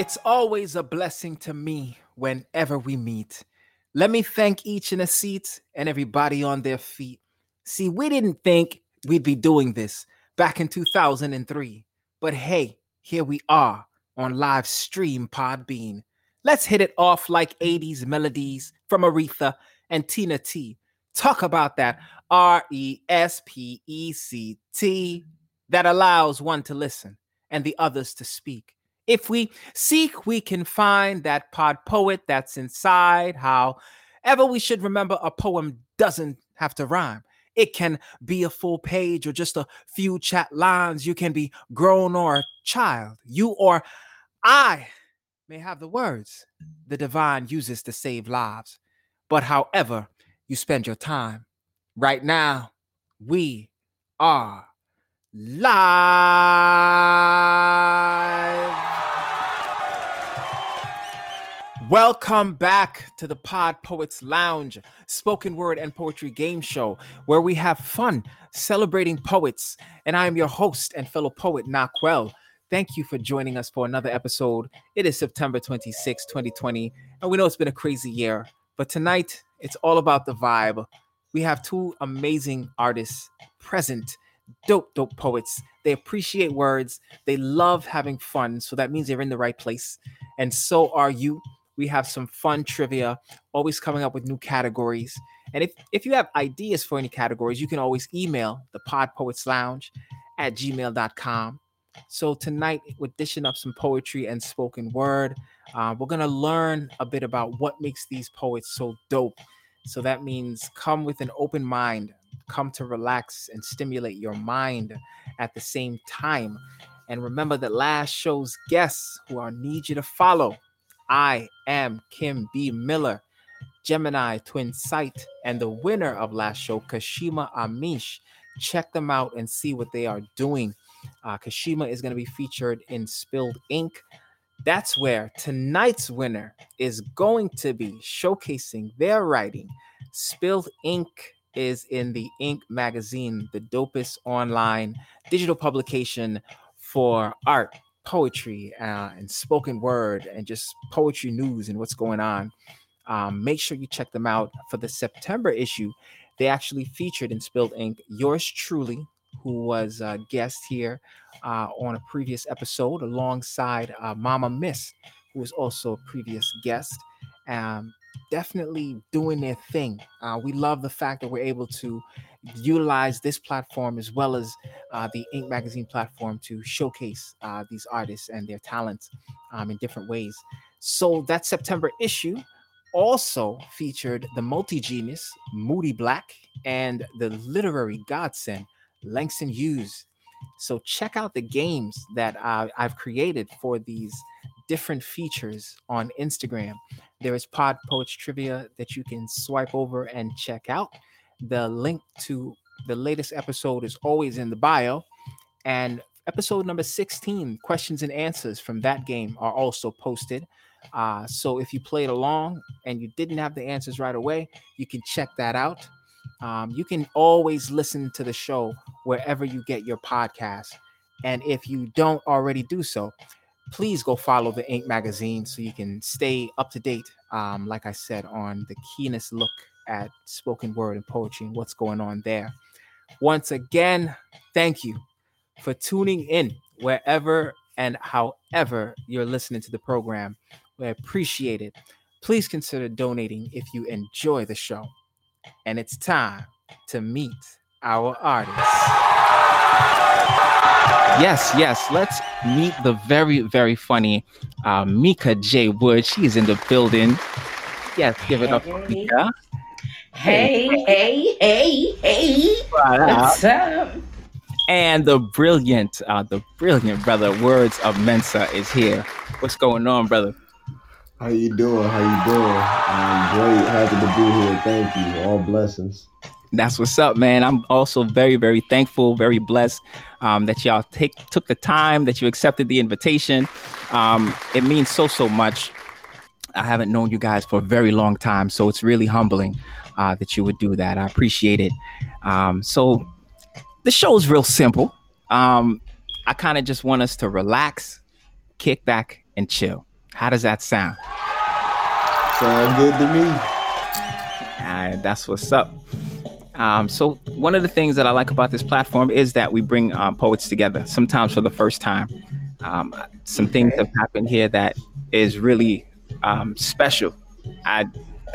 It's always a blessing to me whenever we meet. Let me thank each in a seat and everybody on their feet. See, we didn't think we'd be doing this back in 2003, but hey, here we are on live stream Podbean. Let's hit it off like 80s melodies from Aretha and Tina T. Talk about that R E S P E C T that allows one to listen and the others to speak. If we seek, we can find that pod poet that's inside. However, we should remember a poem doesn't have to rhyme. It can be a full page or just a few chat lines. You can be grown or a child. You or I may have the words the divine uses to save lives. But however you spend your time, right now, we are live. Welcome back to the Pod Poets Lounge, spoken word and poetry game show where we have fun celebrating poets. And I am your host and fellow poet, Naquel. Thank you for joining us for another episode. It is September 26, 2020, and we know it's been a crazy year, but tonight it's all about the vibe. We have two amazing artists present, dope, dope poets. They appreciate words, they love having fun, so that means they're in the right place. And so are you. We have some fun trivia, always coming up with new categories. And if, if you have ideas for any categories, you can always email the Pod Poets Lounge at gmail.com. So tonight, we're dishing up some poetry and spoken word. Uh, we're gonna learn a bit about what makes these poets so dope. So that means come with an open mind, come to relax and stimulate your mind at the same time. And remember that last show's guests who I need you to follow I am Kim B. Miller, Gemini Twin Sight, and the winner of last show, Kashima Amish. Check them out and see what they are doing. Uh, Kashima is going to be featured in Spilled Ink. That's where tonight's winner is going to be showcasing their writing. Spilled Ink is in the Ink magazine, the dopest online digital publication for art, poetry uh, and spoken word and just poetry news and what's going on. Um, make sure you check them out for the September issue. They actually featured in Spilled Ink yours truly, who was a guest here uh, on a previous episode alongside uh, Mama Miss, who was also a previous guest. Um, definitely doing their thing. Uh, we love the fact that we're able to utilize this platform as well as uh, the Ink Magazine platform to showcase uh, these artists and their talents um, in different ways. So that September issue also featured the multi genius Moody Black and the literary godsend Langston Hughes. So check out the games that uh, I've created for these different features on Instagram. There is Pod Poets Trivia that you can swipe over and check out. The link to the latest episode is always in the bio. And episode number 16, questions and answers from that game are also posted. Uh, so if you played along and you didn't have the answers right away, you can check that out. Um, you can always listen to the show wherever you get your podcast. And if you don't already do so, please go follow the Ink magazine so you can stay up to date. Um, like I said, on the keenest look at spoken word and poetry and what's going on there. Once again, thank you for tuning in wherever and however you're listening to the program. We appreciate it. Please consider donating if you enjoy the show. And it's time to meet our artists. Yes, yes. Let's meet the very, very funny uh, Meka J. Wood. She's in the building. Yes, give it up Meka. Hey, hey, hey, hey. What's up? And the brilliant, uh, the brilliant brother Words of Mensah is here. What's going on, brother? How you doing? How you doing? I'm great. Happy to be here. Thank you. All blessings. That's what's up, man. I'm also very, very thankful, very blessed um, that y'all take took the time, that you accepted the invitation. Um, it means so, so much. I haven't known you guys for a very long time, so it's really humbling uh, that you would do that. I appreciate it. Um, so the show is real simple. Um, I kind of just want us to relax, kick back, and chill. How does that sound? Sound good to me. Uh, that's what's up. Um, so one of the things that I like about this platform is that we bring um, poets together, sometimes for the first time. Um, some things have happened here that is really um, special. I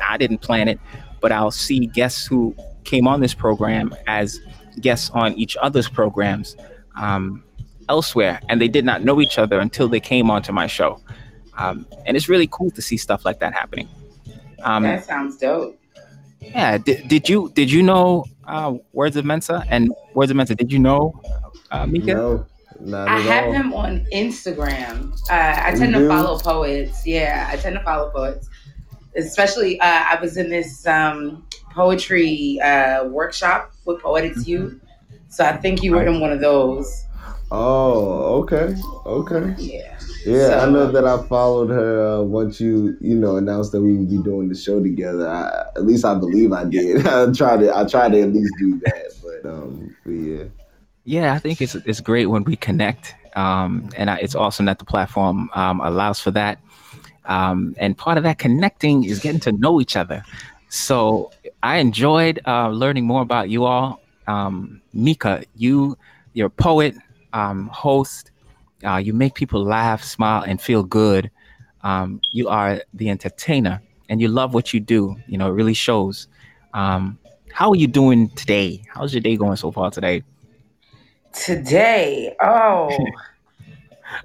I didn't plan it, but I'll see guests who came on this program as guests on each other's programs um, elsewhere, and they did not know each other until they came onto my show. Um, and it's really cool to see stuff like that happening. Um, that sounds dope. Yeah. Did, did you did you know uh, Words of Mensah and Words of Mensah? Did you know uh, Meka? No. Not I have all. him on Instagram. Uh, I tend to follow poets. Yeah, I tend to follow poets. Especially, uh, I was in this um, poetry uh, workshop with Poetics mm-hmm. Youth. So I think you were in one of those. Oh, okay, okay. Yeah. Yeah, so, I know that I followed her uh, once you, you know, announced that we would be doing the show together. I, at least I believe I did. I tried to, I tried to at least do that, but um, but yeah. Yeah, I think it's it's great when we connect, um, and I, it's awesome that the platform um, allows for that. Um, and part of that connecting is getting to know each other. So I enjoyed uh, learning more about you all. Um, Meka, you you're a poet, um, host. Uh, you make people laugh, smile, and feel good. Um, you are the entertainer, and you love what you do. You know, it really shows. Um, how are you doing today? How's your day going so far today? Today, oh,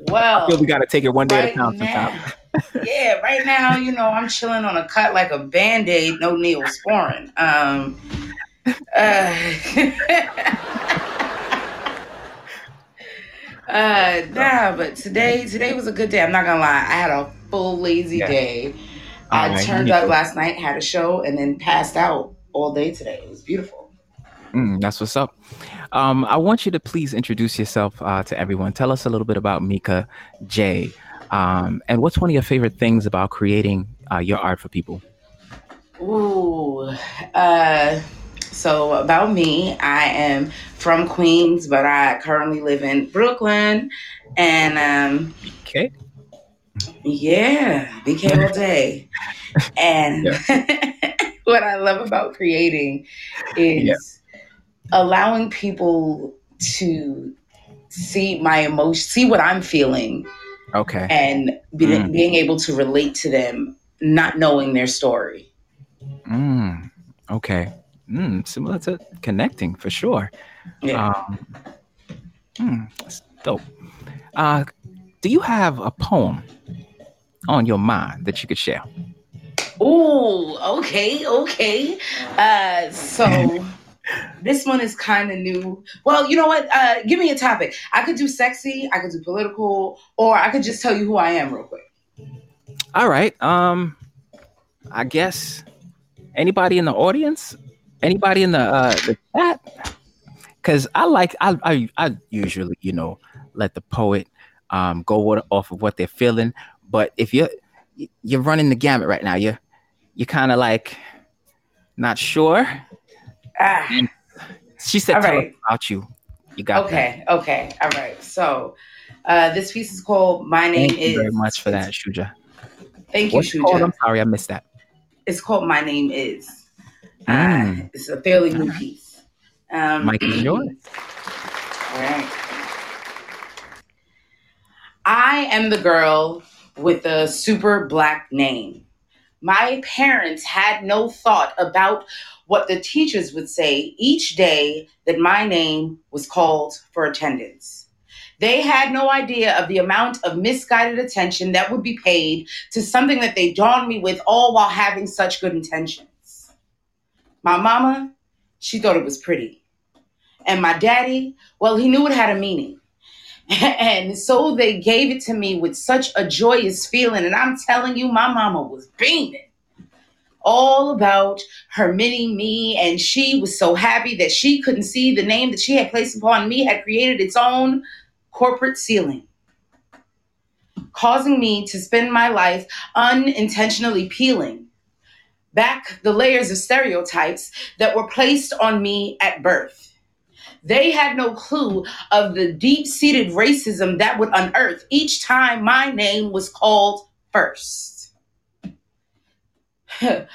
well, I feel we got to take it one day right at a time. Yeah, right now, you know, I'm chilling on a cut like a band aid, no neosporin. Um, uh, uh, nah, but today, today was a good day. I'm not gonna lie, I had a full lazy yeah. day. I right, turned up last night, had a show, and then passed out all day today. It was beautiful. Mm, that's what's up. Um, I want you to please introduce yourself uh, to everyone. Tell us a little bit about Meka J. Um, and what's one of your favorite things about creating uh, your art for people? Ooh, uh, so about me, I am from Queens, but I currently live in Brooklyn. And um, okay, yeah, BK all day. and what I love about creating is yeah. allowing people to see my emotion, see what I'm feeling Okay. And be, mm. being able to relate to them, not knowing their story. Mm. Okay. Mm. Similar to connecting for sure. Yeah. Um, mm, that's dope. Uh, do you have a poem on your mind that you could share? Oh, okay, okay. Uh, so this one is kind of new. Well, you know what? Uh, give me a topic. I could do sexy, I could do political, or I could just tell you who I am real quick. All right. Um, I guess anybody in the audience, anybody in the uh, the chat, because I like I, I I usually you know let the poet um go off of what they're feeling. But if you're you're running the gamut right now, you're you're kind of like not sure Ah. She said, All "Tell right. about you." You got okay. That. Okay. All right. So uh, this piece is called "My Name Is Thank Is." You very much for that, Shuja. Thank you, What's Shuja. Called? I'm sorry, I missed that. It's called "My Name Is." Uh, mm. Uh, it's a fairly new piece. Um, mic is yours. All right. I am the girl with the super black name. My parents had no thought about what the teachers would say each day that my name was called for attendance. They had no idea of the amount of misguided attention that would be paid to something that they dawned me with, all while having such good intentions. My mama, she thought it was pretty. And my daddy, well, he knew it had a meaning. And so they gave it to me with such a joyous feeling. And I'm telling you, my mama was beaming all about her mini me. And she was so happy that she couldn't see the name that she had placed upon me had created its own corporate ceiling, causing me to spend my life unintentionally peeling back the layers of stereotypes that were placed on me at birth. They had no clue of the deep seated racism that would unearth each time my name was called first.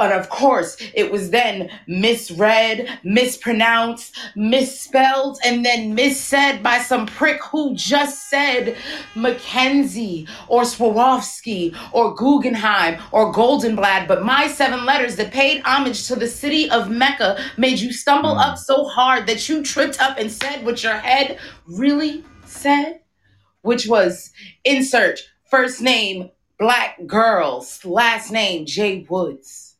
And of course, it was then misread, mispronounced, misspelled, and then missaid by some prick who just said Mackenzie or Swarovski or Guggenheim or Goldenblatt. But my seven letters that paid homage to the city of Mecca made you stumble hmm. up so hard that you tripped up and said what your head really said, which was insert first name Black Girls, last name Jay Woods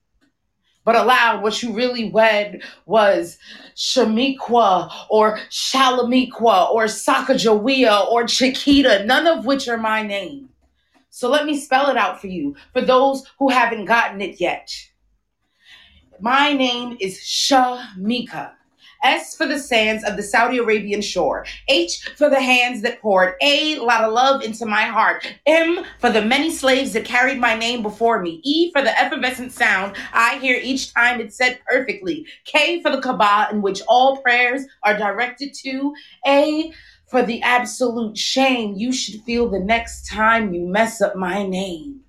but aloud what you really read was Shamiqua or Shalamiqua or Sacagawea or Chiquita, none of which are my name. So let me spell it out for you, for those who haven't gotten it yet. My name is Shameka. S for the sands of the Saudi Arabian shore. H for the hands that poured a lot of love into my heart. M for the many slaves that carried my name before me. E for the effervescent sound I hear each time it's said perfectly. K for the Kaaba in which all prayers are directed to. A for the absolute shame you should feel the next time you mess up my name.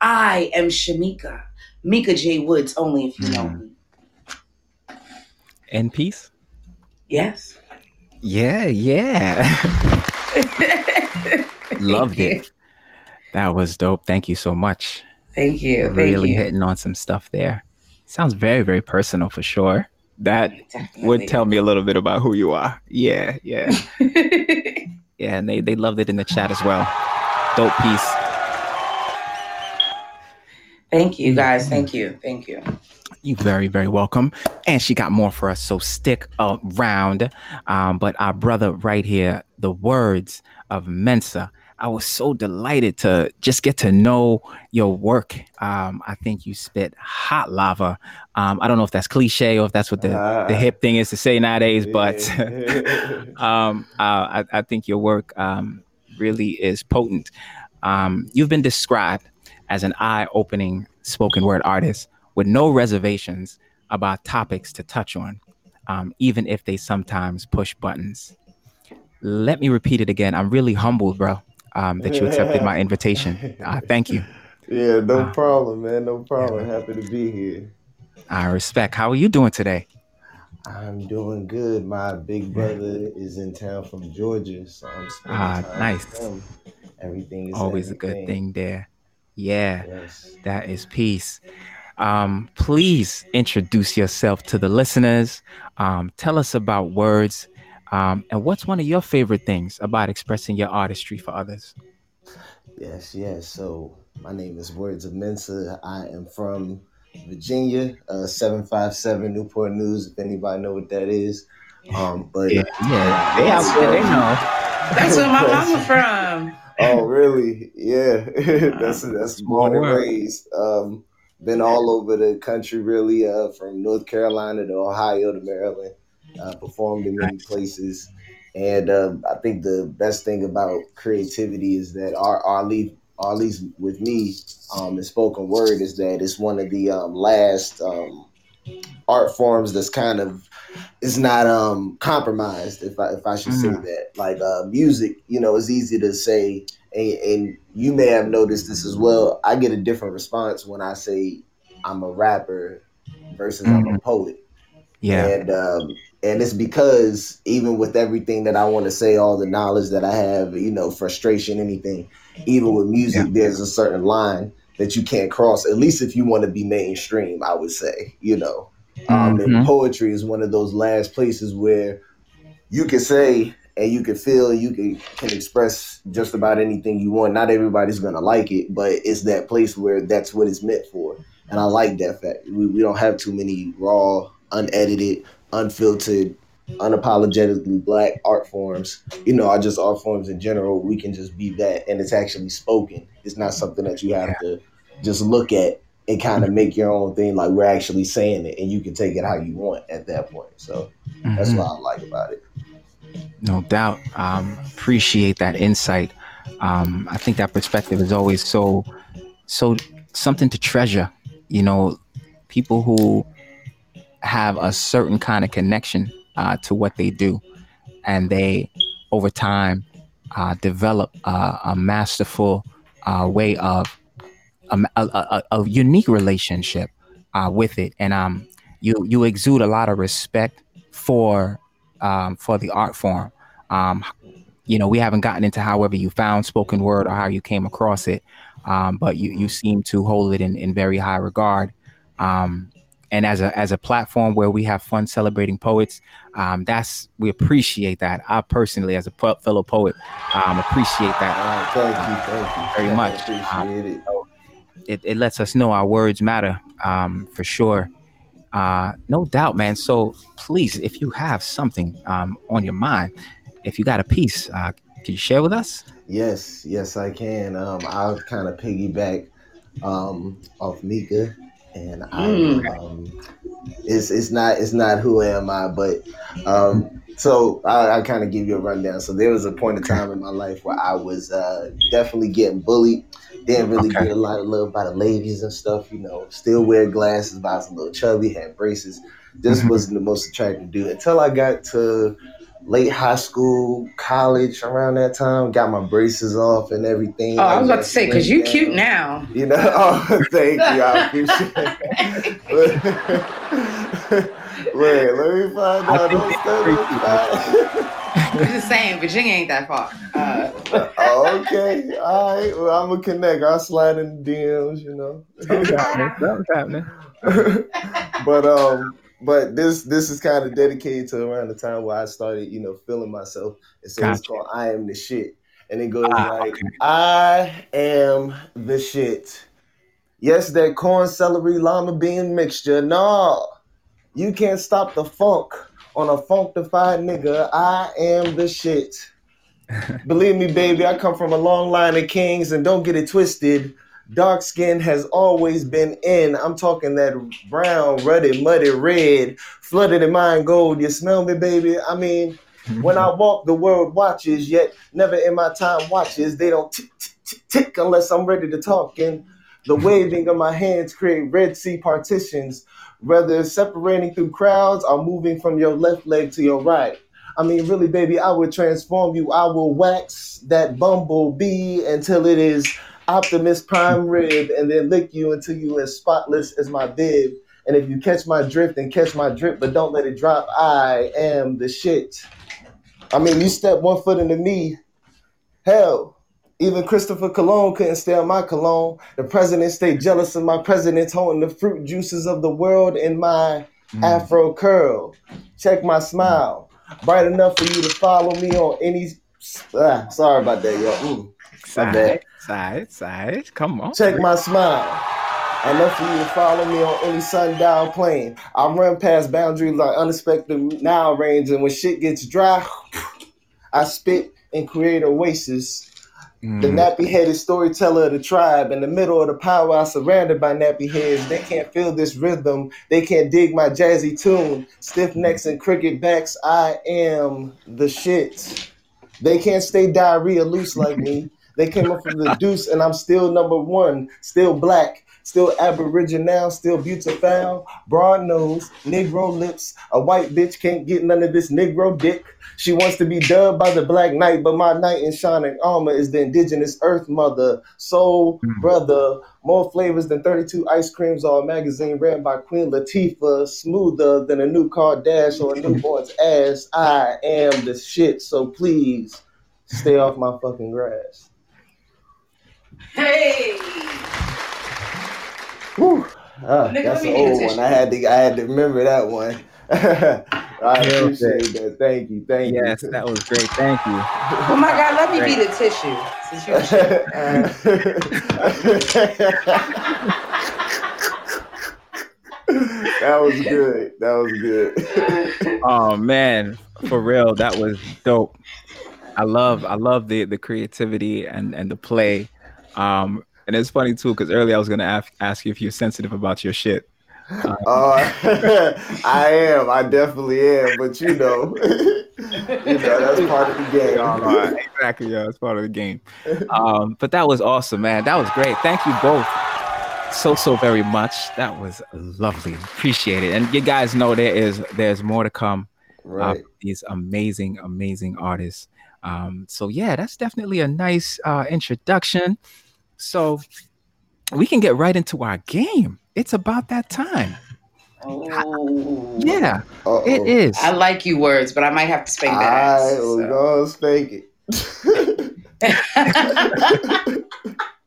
I am Shameka. Meka J. Woods, only if you know Mm. me. And peace. Yes. Yeah, yeah. Loved you. it. That was dope. Thank you so much. Thank you. Thank really you. hitting on some stuff there. Sounds very, very personal for sure. That would tell me a little bit about who you are. Yeah, yeah. Yeah, and they, they loved it in the chat as well. Dope piece. Thank you, guys. Thank you. Thank you. You very, very welcome. And she got more for us, so stick around. Um, but our brother right here, the words of Mensah. I was so delighted to just get to know your work. Um, I think you spit hot lava. Um, I don't know if that's cliche or if that's what the, the hip thing is to say nowadays, but um, uh, I, I think your work um, really is potent. Um, you've been described as an eye opening spoken word artist with no reservations about topics to touch on, um, even if they sometimes push buttons. Let me repeat it again. I'm really humbled, bro, um, that you accepted my invitation. Uh, thank you. yeah, no Ah. problem, man. No problem. Happy to be here. I respect. How are you doing today? I'm doing good. My big brother is in town from Georgia, so I'm spending Ah, nice. with him. Everything is Always a good thing there. Yeah. Yes. That is peace. Um, please introduce yourself to the listeners. Um, tell us about words. Um, and what's one of your favorite things about expressing your artistry for others? Yes, yes. So my name is Words of Mensah. I am from Virginia, uh, 757 Newport News, if anybody know what that is. Um, but yeah. They out there, they know. That's where my mama from. Oh really? Yeah. that's that's born and raised. Um, been all over the country really, uh, from North Carolina to Ohio to Maryland. Uh, performed in many places. And uh, I think the best thing about creativity is that our our lead or at least with me, um, in spoken word, is that it's one of the um, last um, art forms that's kind of is not um, compromised, if I if I should say Mhm. that. Like uh, music, you know, it's easy to say, and, and you may have noticed this as well. I get a different response when I say I'm a rapper versus I'm a poet. Yeah. And um, and it's because even with everything that I want to say, all the knowledge that I have, you know, frustration, anything, even with music, there's a certain line that you can't cross. At least if you want to be mainstream, I would say, you know. Um, Mhm. and poetry is one of those last places where you can say and you can feel, you can can express just about anything you want. Not everybody's gonna like it, but it's that place where that's what it's meant for. And I like that fact. We, we don't have too many raw, unedited, unfiltered, unapologetically black art forms. You know, I just art forms in general. We can just be that, and it's actually spoken. It's not something that you have to just look at and kind of make your own thing. Like we're actually saying it, and you can take it how you want at that point. So that's Mhm. what I like about it. No doubt. Um, appreciate that insight. Um, I think that perspective is always so, so something to treasure. You know, people who have a certain kind of connection uh, to what they do, and they, over time, uh, develop uh, a masterful uh, way of a, a, a, unique relationship uh, with it, and um, you you exude a lot of respect for um, for the art form. Um, you know, we haven't gotten into however you found spoken word or how you came across it, um, but you you seem to hold it in, in very high regard. Um, and as a as a platform where we have fun celebrating poets, um, that's we appreciate that. I personally, as a fellow poet, um, appreciate that. thank you, thank you very much. Appreciate it. It. It lets us know our words matter um, for sure. Uh, no doubt, man. So please, if you have something um, on your mind, if you got a piece, uh, can you share with us? Yes, yes, I can. Um, I'll kind of piggyback um, off Meka, and I, Mm. um, it's it's not it's not who am I, but um, so I, I kind of give you a rundown. So there was a point in time in my life where I was uh, definitely getting bullied. Didn't really Okay. get a lot of love by the ladies and stuff. You know, still wear glasses, but I was a little chubby, had braces. Just Mhm. wasn't the most attractive dude until I got to late high school, college around that time. Got my braces off and everything. Oh, I was about to say, because you slimmed cute now. You know, oh, thank you. I appreciate it. Wait, let me find I out. Think Don't it's start I'm just saying, Virginia ain't that far. Uh, oh, okay. All right. Well, I'm going to connect. I'll slide in the DMs, you know. What's happening? but um but this this is kind of dedicated to around the time where I started, you know, feeling myself. And so it's called I Am the Shit. And it goes Ah, like okay. I am the shit. Yes, that corn, celery, llama bean mixture. No, you can't stop the funk on a funkified nigga. I am the shit. Believe me, baby, I come from a long line of kings, and don't get it twisted. Dark skin has always been in. I'm talking that brown, ruddy, muddy red, flooded in mine gold. You smell me, baby? I mean, when I walk, the world watches, yet never in my time watches. They don't tick, tick, tick, tick unless I'm ready to talk. And the waving of my hands create Red Sea partitions, whether it's separating through crowds or moving from your left leg to your right. I mean, really, baby, I will transform you. I will wax that bumblebee until it is Optimus Prime rib, and then lick you until you as spotless as my bib. And if you catch my drift, then catch my drip, but don't let it drop. I am the shit. I mean, you step one foot into me. Hell, even Christopher Cologne couldn't steal my cologne. The president stayed jealous of my president, holding the fruit juices of the world in my Mm. afro curl. Check my smile. Bright enough for you to follow me on any. Ah, sorry about that, yo. Mm. Side, side, side. Come on. Check my smile. Enough for you to follow me on any sundial plane. I run past boundaries like unexpected now range, and when shit gets dry, I spit and create oasis. The Mm. nappy headed storyteller of the tribe in the middle of the powwow, surrounded by nappy heads. They can't feel this rhythm. They can't dig my jazzy tune. Stiff necks and cricket backs. I am the shit. They can't stay diarrhea loose like me. They came up from the deuce, and I'm still number one. Still black. Still aboriginal. Still beautiful. Broad nose. Negro lips. A white bitch can't get none of this Negro dick. She wants to be dubbed by the Black Knight, but my knight in shining armor is the indigenous Earth Mother, Soul Mm. Brother. More flavors than 32 ice creams or a magazine read by Queen Latifah. Smoother than a new car dash or a newborn's ass. I am the shit, so please stay off my fucking grass. hey, Whew. Ah, that's let an old one. I had to I had to remember that one. I Yeah, appreciate that. Thank you. Thank you. Yes, that was great. Thank you. oh my God, let me be the tissue. Since you're that was good. That was good. Oh man, for real, that was dope. I love, I love the the creativity and and the play. Um, and it's funny too because earlier I was gonna ask ask you if you're sensitive about your shit. Uh, I am. I definitely am. But you know, you know that's part of the game. Exactly, yeah, it's part of the game. Um, but that was awesome, man. That was great. Thank you both so so very much. That was lovely. Appreciate it. And you guys know there is there's more to come. uh, Right. from these amazing, amazing artists. Um, so yeah, that's definitely a nice uh, introduction. So we can get right into our game. It's about that time. Oh. Yeah, Uh-oh. it is. I like you words, but I might have to spank that I ass. will so. go spank it.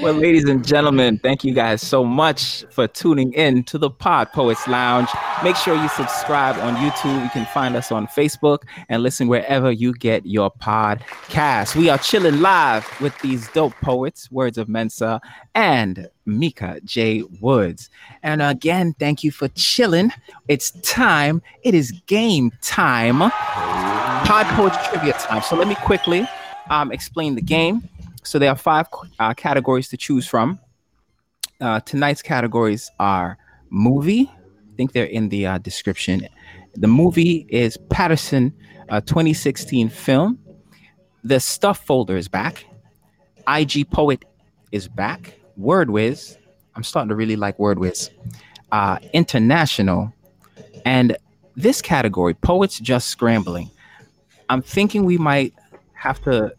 Well, ladies and gentlemen, thank you guys so much for tuning in to the Pod Poets Lounge. Make sure you subscribe on YouTube. You can find us on Facebook and listen wherever you get your podcast. We are chilling live with these dope poets, Words of Mensah and Meka J. Woods. And again, thank you for chilling. It's time. It is game time. Pod Poets Trivia time. So let me quickly um, explain the game. So there are five uh, categories to choose from. Uh, tonight's categories are movie. I think they're in the uh, description. The movie is Paterson uh, 2016 film. The stuff folder is back. IG Poet is back. WordWiz. I'm starting to really like WordWiz. Uh, international. And this category, Poets Just Scrambling. I'm thinking we might have to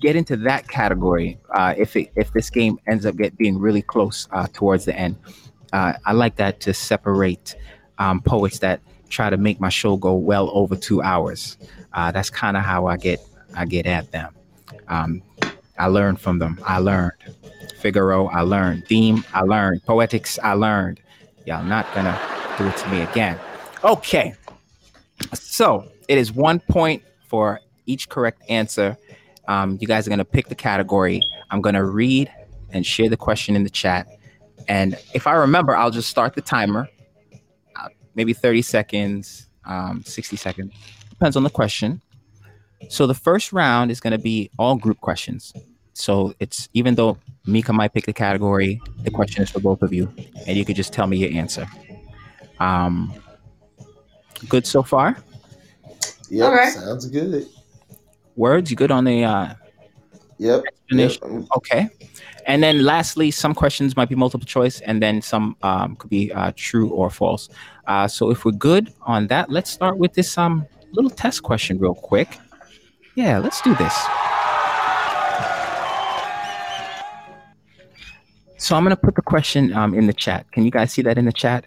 get into that category uh, if it, if this game ends up get being really close uh, towards the end. Uh, I like that to separate um, poets that try to make my show go well over two hours. Uh, that's kind of how I get I get at them. Um, I learn from them. I learned Figaro. I learned theme. I learned poetics. I learned. Y'all not gonna do it to me again. Okay. So it is one point for each correct answer. Um, you guys are going to pick the category. I'm going to read and share the question in the chat. And if I remember, I'll just start the timer. Uh, maybe 30 seconds, um, 60 seconds. Depends on the question. So the first round is going to be all group questions. So it's even though Meka might pick the category, the question is for both of you, and you could just tell me your answer. Um, good so far. Yep, Alright. sounds good. Words, you good on the uh, Yep. explanation? yep. Okay. And then lastly, some questions might be multiple choice, and then some um, could be uh, true or false. Uh, so if we're good on that, let's start with this um little test question real quick. Yeah, let's do this. So I'm gonna put the question um, in the chat. Can you guys see that in the chat?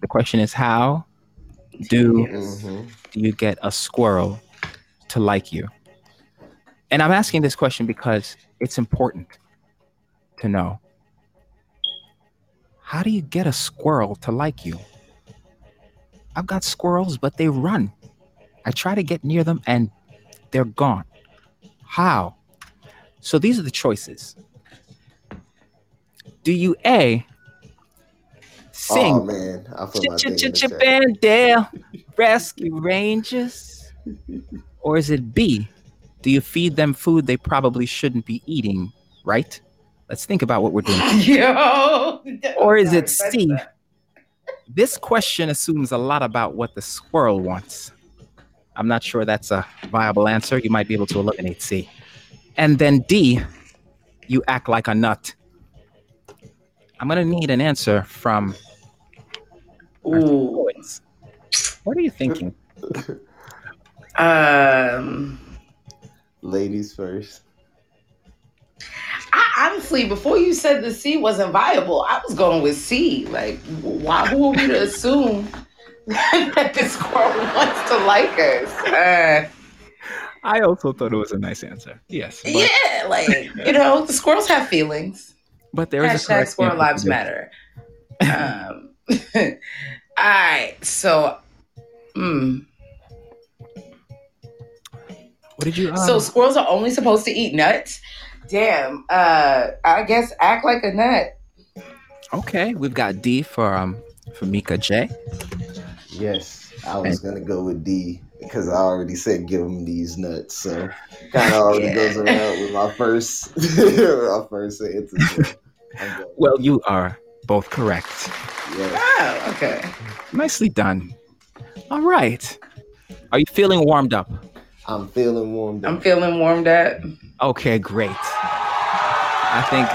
The question is how do Mhm. do you get a squirrel to like you? And I'm asking this question because it's important to know. How do you get a squirrel to like you? I've got squirrels, but they run. I try to get near them and they're gone. How? So these are the choices. Do you A, sing Oh man, I thing Chip and Dale Rescue Rangers? Or is it B? Do you feed them food they probably shouldn't be eating, right? Let's think about what we're doing. Yo. Or is it Sorry, C? This question assumes a lot about what the squirrel wants. I'm not sure that's a viable answer. You might be able to eliminate C. And then D, you act like a nut. I'm going to need an answer from. Ooh. What are you thinking? Um. Ladies first. I honestly, before you said the C wasn't viable, I was going with C. Like, why? Who are we to assume that the squirrel wants to like us? Uh, I also thought it was a nice answer. Yes. But, yeah, like you know, the squirrels have feelings. but there is a Hashtag correct squirrel answer lives matter. Um, all right, so. Mm. What did you? Um, So squirrels are only supposed to eat nuts. Damn. Uh, I guess act like a nut. okay, we've got D for um for Meka J. Yes, I was gonna go with D because I already said give them these nuts, so kind of already Yeah. goes around with my first, my first answer. So I'm going- Well, you are both correct. yes. Oh, okay. Nicely done. All right. Are you feeling warmed up? I'm feeling warmed up. I'm feeling warmed up. Okay, great. I think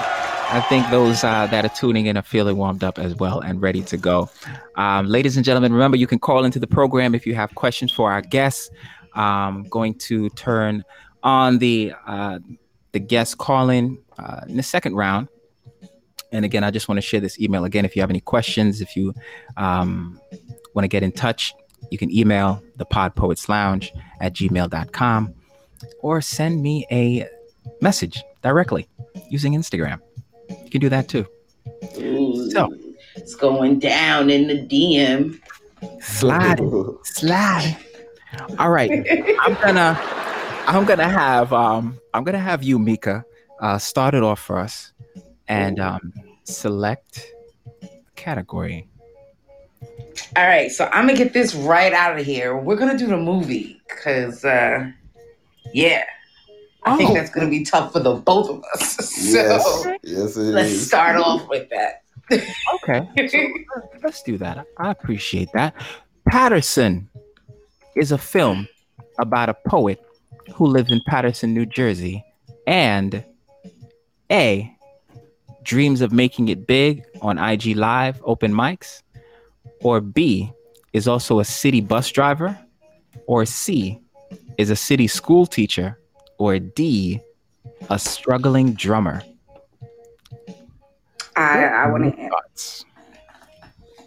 I think those uh, that are tuning in are feeling warmed up as well and ready to go. Um, ladies and gentlemen, remember you can call into the program if you have questions for our guests. Um, going to turn on the uh, the guest calling in uh, in the second round. And again, I just want to share this email again. If you have any questions, if you um, want to get in touch, you can email the pod poets lounge at gmail.com or send me a message directly using Instagram. You can do that too. Ooh, So. it's going down in the DM. Slide, slide. All right, I'm gonna, I'm gonna have, um, I'm gonna have you, Meka, uh, start it off for us, and um, select category. All right, so I'm gonna get this right out of here. We're gonna do the movie because, uh, yeah, I think Oh. that's gonna be tough for the both of us. so yes, yes, it let's is. start off with that. Okay, so let's do that. I appreciate that. Paterson is a film about a poet who lives in Paterson, New Jersey, and A dreams of making it big on IG Live open mics, or B is also a city bus driver, or C is a city school teacher, or D a struggling drummer. I I want to. Thoughts?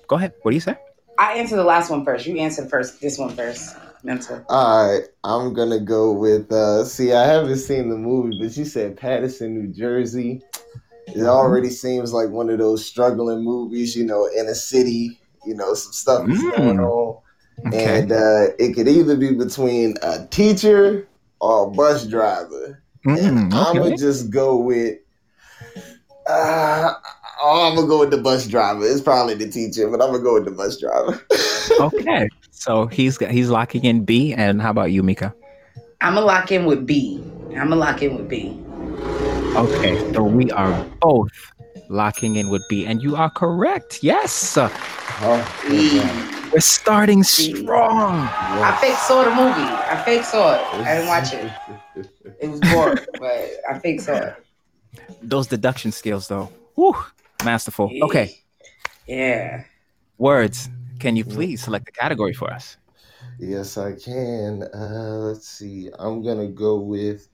Go ahead. What do you say? I answer the last one first. You answer first. This one first. Mental. All right, I'm gonna go with. uh See, I haven't seen the movie, but you said Paterson, New Jersey. It already seems like one of those struggling movies, you know, in a city. You know, some stuff is Mm. going on, Okay. and uh it could either be between a teacher or a bus driver. Mm, And I'm going to just go with. Uh, oh, I'm gonna go with the bus driver. It's probably the teacher, but I'm gonna go with the bus driver. okay. So he's he's locking in B. And how about you, Meka? I'm gonna lock in with B. I'm gonna lock in with B. Okay. So we are both locking in would be. and you are correct. Yes, Oh, good job. we're starting strong. I fake saw the movie. I fake saw it. I didn't watch it. It was boring, but I fake saw it. Those deduction skills, though, whew, masterful. Okay. Yeah. Words. Can you please select the category for us? Yes, I can. Uh, let's see. I'm gonna go with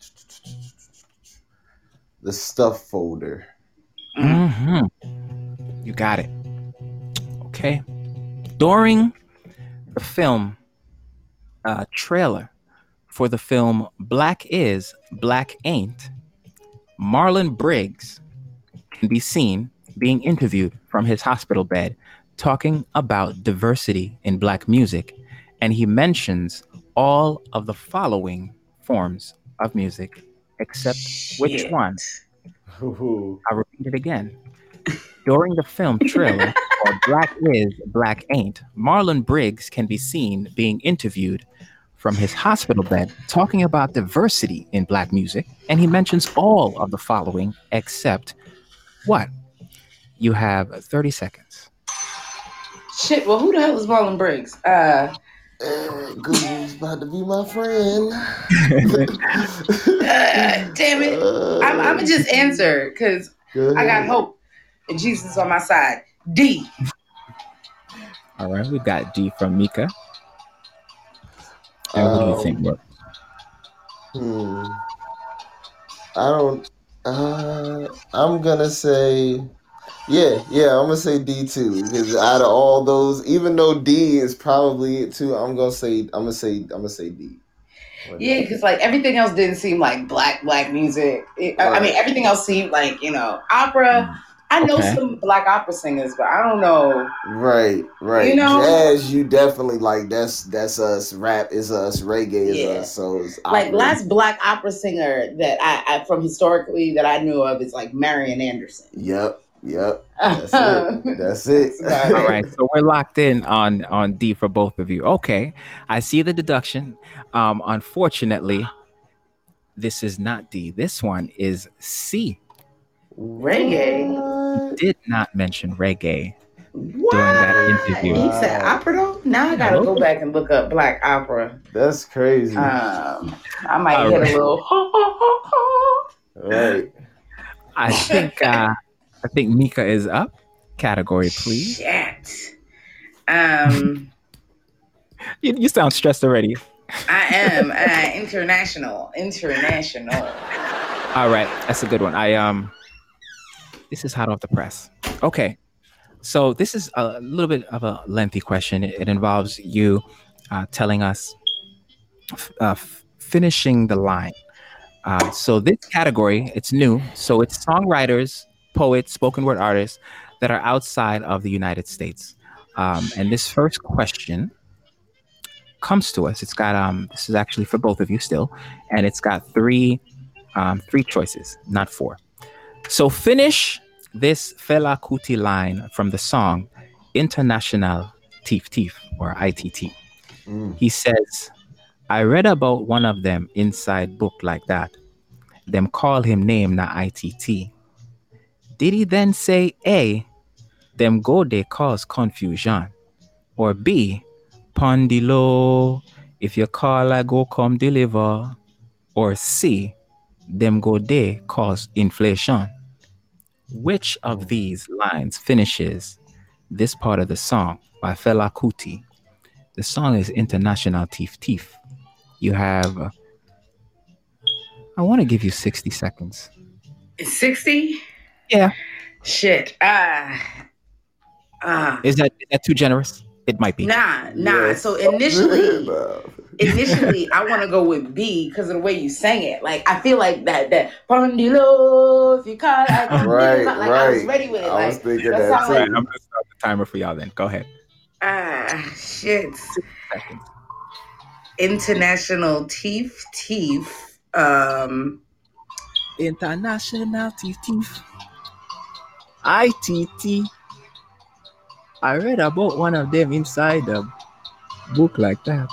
the stuff folder. Hmm You got it. Okay. During the film uh, trailer for the film Black Is, Black Ain't, Marlon Riggs can be seen being interviewed from his hospital bed talking about diversity in Black music. And he mentions all of the following forms of music, except which Shit. one? Ooh. I'll repeat it again. During the film trailer for Black Is, Black Ain't, Marlon Riggs can be seen being interviewed from his hospital bed talking about diversity in Black music, and he mentions all of the following except what? You have 30 seconds. Shit. Well, who the hell is Marlon Riggs? Uh, Eh, Google's about to be my friend. uh damn it. I'm, I'm gonna just answer because I got hope and Jesus on my side. D. All right, we got D from Meka. And what do you Um, think, Brooke? Hmm. I don't. Uh, I'm gonna say, yeah, yeah. I'm gonna say D too because out of all those, even though D is probably it too, I'm gonna say I'm gonna say I'm gonna say D. Yeah, because like everything else didn't seem like black black music. It- I- I mean, everything else seemed like you know opera. Mm. I know Okay. some black opera singers, but I don't know. Right, right. You know- Jazz, you definitely like that's that's us. Rap is us. Reggae is Yeah. us. So it's Like opera. last black opera singer that I, I from historically that I knew of is like Marian Anderson. Yep, yep. That's it. That's it. All right, so we're locked in on on D for both of you. Okay, I see the deduction. Um, unfortunately, this is not D. This one is C. Reggae. What? Did not mention reggae. What? that interview. He said opera though? Now I gotta go back and look up black opera. That's crazy. Um, I might All hit right. a little. right. I think uh, I think Meka is up. Category, please. Shit. Um, You, you sound stressed already. I am uh, international. International. All right, that's a good one. I um, this is hot off the press. Okay, so this is a little bit of a lengthy question. It, it involves you uh, telling us, f- uh, f- finishing the line. Uh, so this category, it's new. So it's songwriters, poets, spoken word artists that are outside of the United States. Um, and this first question comes to us. It's got um, this is actually for both of you still, and it's got three um, three choices, not four. So finish this Fela Kuti line from the song International Teef Teef or ITT. Mm. He says, I read about one of them inside book like that. Them call him name na ITT. Did he then say A, them go they cause confusion? Or B, Pondilo, if you call I go come deliver? Or C, them go they cause inflation? Which of hmm. these lines finishes this part of the song by Fela Kuti? The song is International Teef Teef. You have, I want to give you 60 seconds. Sixty. Yeah. Shit. Ah. Ah. Is that, is that too generous? It might be. Nah, nah. Yes. So initially, Nah. initially, I want to go with B because of the way you sang it. Like I feel like that that Pondilo, if you call it, like, Right, like I was ready with it. I was Like thinking that that sound too. All right, I'm going to start the timer for y'all then. Go ahead. ah shit. International Teef Teef. Um International Teef Teef. ITT. I read about one of them inside a book like that.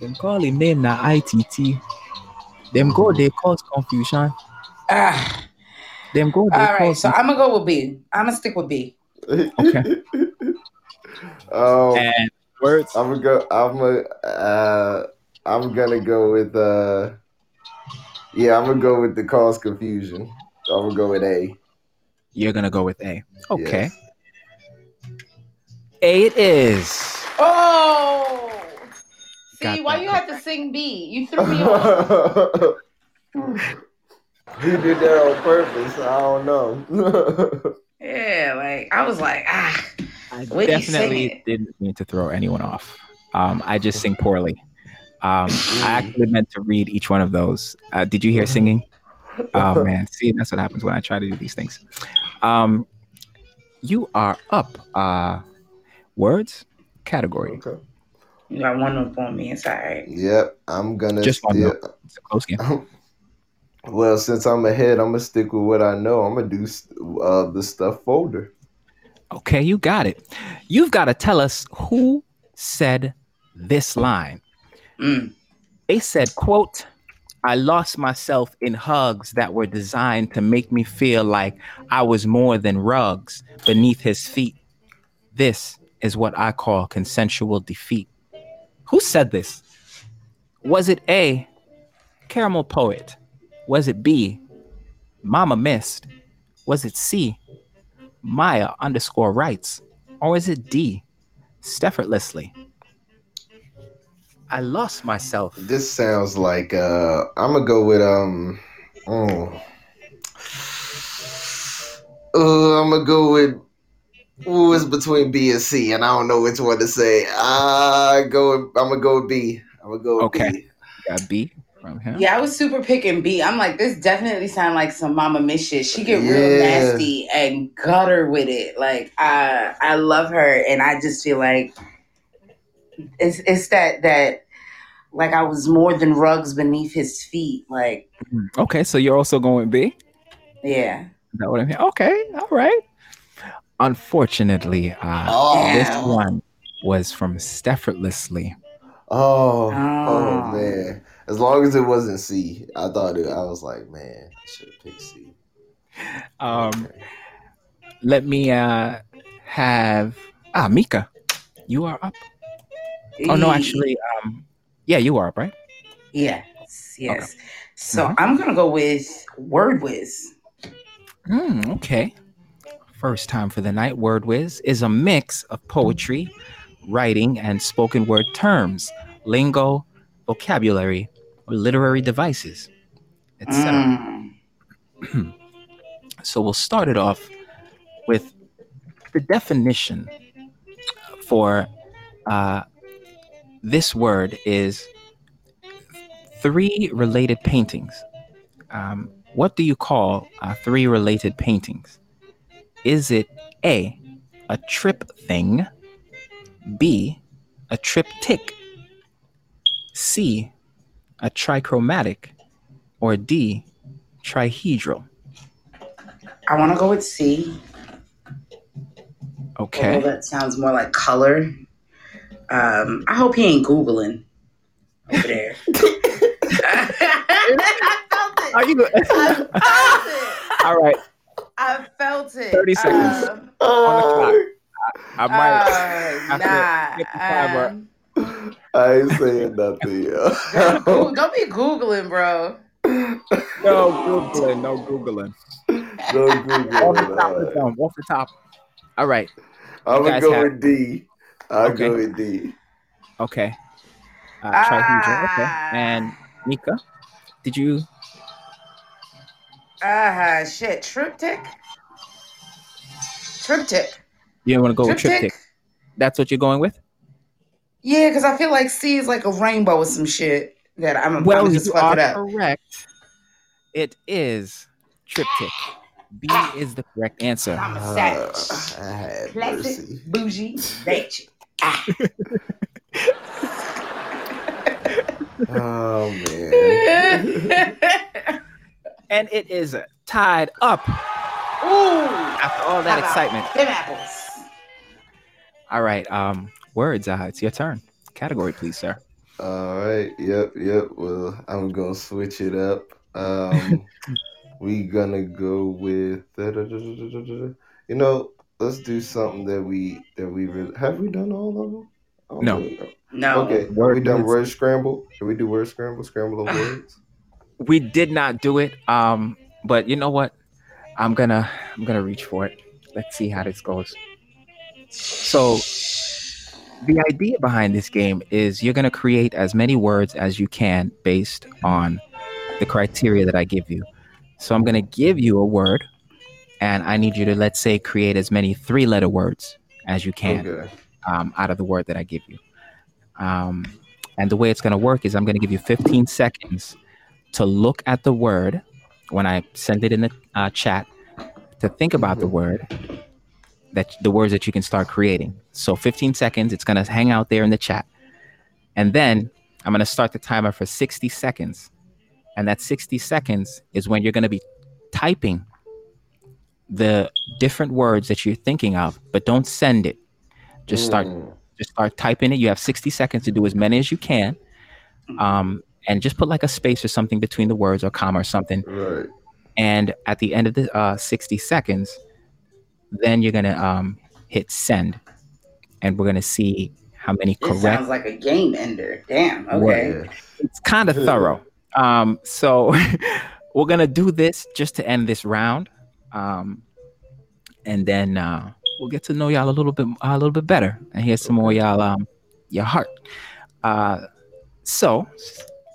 Them call him name na ITT. Them go they cause confusion. ah. Them go they All right, cause so I'm gonna go with B. I'm gonna stick with B. Okay. um, and words. I'm gonna go. I'm gonna. Uh, I'm gonna go with. Uh, yeah, I'm gonna go with the cause confusion. I'm gonna go with A. You're gonna go with A. Okay. Yes. A it is. Oh, see Got why that. you have to sing B? You threw me off. he did that on purpose. I don't know. yeah, like I was like, ah, I The way you definitely didn't mean to throw anyone off. Um, I just sing poorly. Um, I actually meant to read each one of those. Uh, did you hear singing? Oh man, see, that's what happens when I try to do these things. Um, you are up. Uh, words category. okay. you got one up on me. It's all right. Yep, I'm gonna Just one still. It's a close game. Well, since I'm ahead, I'm gonna stick with what I know. I'm gonna do uh, the stuff folder. Okay, you got it. You've got to tell us who said this line. Mm. They said, quote, I lost myself in hugs that were designed to make me feel like I was more than rugs beneath his feet. This is what I call consensual defeat. Who said this? Was it A, Caramel Poet? Was it B, Mama Missed? Was it C, Maya underscore writes? Or was it D, Steffortlessly? I lost myself. This sounds like uh, I'm gonna go with um. Oh. Uh, I'm gonna go with. Ooh, it's between B and C, and I don't know which one to say. I go. With, I'm gonna go with B. I'm gonna go with Okay. B. Got B from him. Yeah, I was super picking B. I'm like, this definitely sound like some Mama Miss shit. She get real nasty and gutter with it. Like, I I love her, and I just feel like it's it's that that like I was more than rugs beneath his feet. Like, Okay, so you're also going B? yeah. Is that what I'm hearing? Okay, all right. Unfortunately, uh, Oh. this Damn. one was from Steffortlessly. Oh, oh Oh. man. As long as it wasn't C, I thought it. I was like, man, I should have picked C. Um, let me uh, have ah Meka, you are up. Oh no, actually, um, yeah, you are up, right? Yes, yes. So Mhm. I'm gonna go with Word Whiz. Hmm, okay. First time for the night. Word Whiz is a mix of poetry, writing, and spoken word terms, lingo, vocabulary, or literary devices, etc. Mm. so we'll start it off with the definition for uh, this word is three related paintings. Um, what do you call uh, three related paintings? Is it A, a trip thing, B, a triptych, C, a trichromatic, or D, trihedral? I want to go with C. Okay. Although that sounds more like color. Um, I hope he ain't Googling over there. I felt it. Are you? I felt it. All right. I felt it. 30 seconds. Um, On the clock. I might. uh, have to get the timer. nah. I ain't saying nothing, Um, Goo- yo. don't be Googling, bro. No googling. No googling. Don't Google Off the top. of the Off the top. All right. I'm gonna go have- with D. I'll Okay. go with D. Okay. Uh, trihedral. Okay. Ah. And Meka, did you? Ah, shit. Triptych? Triptych. You want to go with Triptych? triptych? That's what you're going with? Yeah, because I feel like C is like a rainbow with some shit that I'm Well, gonna just fuck are it up. correct. It is triptych. B is the correct answer. I'm a Uh, savage. I had Classic, mercy. bougie, bitch. Ah. Oh man. And it is tied up Ooh. after all that excitement. Them apples. All right. Um, words. Uh, it's your turn. Category, please, sir. All right. Yep. Yep. Well, I'm gonna switch it up. Um, we gonna go with you know. Let's do something that we that we really have. We done all of them? Oh, No. good. No. Okay. Word we done word scramble. Can we do word scramble? Scramble of words. We did not do it. Um, but you know what? I'm gonna I'm gonna reach for it. Let's see how this goes. So the idea behind this game is you're gonna create as many words as you can based on the criteria that I give you. So I'm gonna give you a word, and I need you to let's say create as many three-letter words as you can Okay. um, out of the word that I give you. Um, and the way it's going to work is I'm going to give you 15 seconds to look at the word when I send it in the uh, chat to think about the Mhm. word that the words that you can start creating. So 15 seconds, it's going to hang out there in the chat. And then I'm going to start the timer for 60 seconds. And that 60 seconds is when you're going to be typing the different words that you're thinking of, but don't send it. Just start Mm. just start typing it. You have 60 seconds to do as many as you can. Um, and just put like a space or something between the words or comma or something. Right. And at the end of the uh, 60 seconds, then you're going to um, hit send. And we're going to see how many This correct. sounds like a game ender. Damn. Okay. Yeah. It's kind of thorough. Um, so we're going to do this just to end this round. Um, and then uh, we'll get to know y'all a little bit a little bit better and hear some more y'all um your heart. Uh, so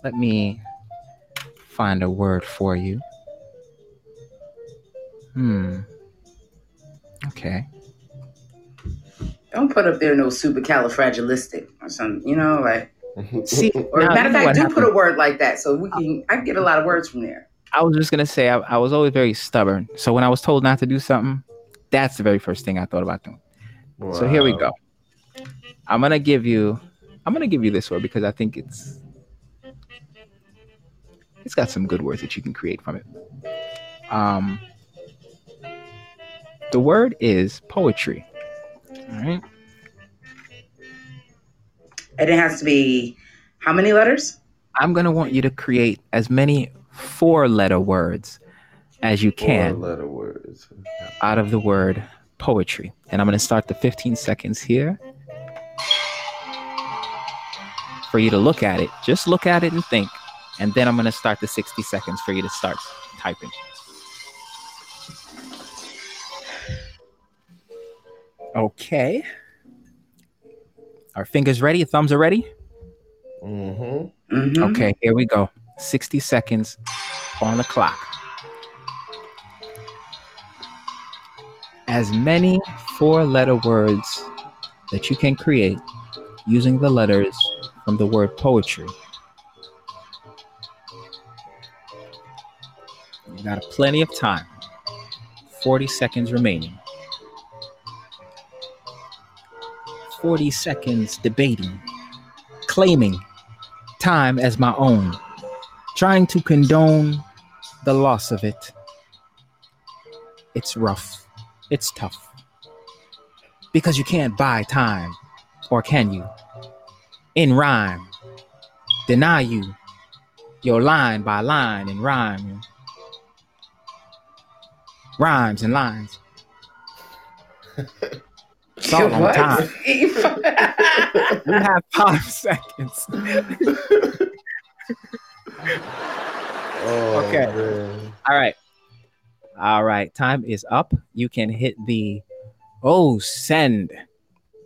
let me find a word for you. Hmm. Okay. Don't put up there no supercalifragilistic or something. You know, like See, or matter of fact, what do put a word like that so we can. I can get a lot of words from there. I was just gonna say I, I was always very stubborn. So when I was told not to do something, that's the very first thing I thought about doing. So here we go. I'm gonna give you I'm gonna give you this word because I think it's it's got some good words that you can create from it. Um the word is poetry. All right. And it has to be how many letters? I'm gonna want you to create as many four letter words as you can Four letter words. out of the word poetry. And I'm going to start the 15 seconds here for you to look at it. Just look at it and think. And then I'm going to start the 60 seconds for you to start typing. Okay. Our fingers ready? Thumbs are ready? Mm-hmm. Mhm. Okay, here we go. 60 seconds on the clock. as many four letter words that you can create using the letters from the word poetry. You got plenty of time. 40 seconds remaining. 40 seconds debating, claiming time as my own, trying to condone the loss of it. It's rough. It's tough. Because you can't buy time, or can you? In rhyme, deny you your line by line in rhyme. Rhymes and lines. Salt on time. you have five seconds. Oh, Okay. man. All right. All right. Time is up. You can hit the oh send,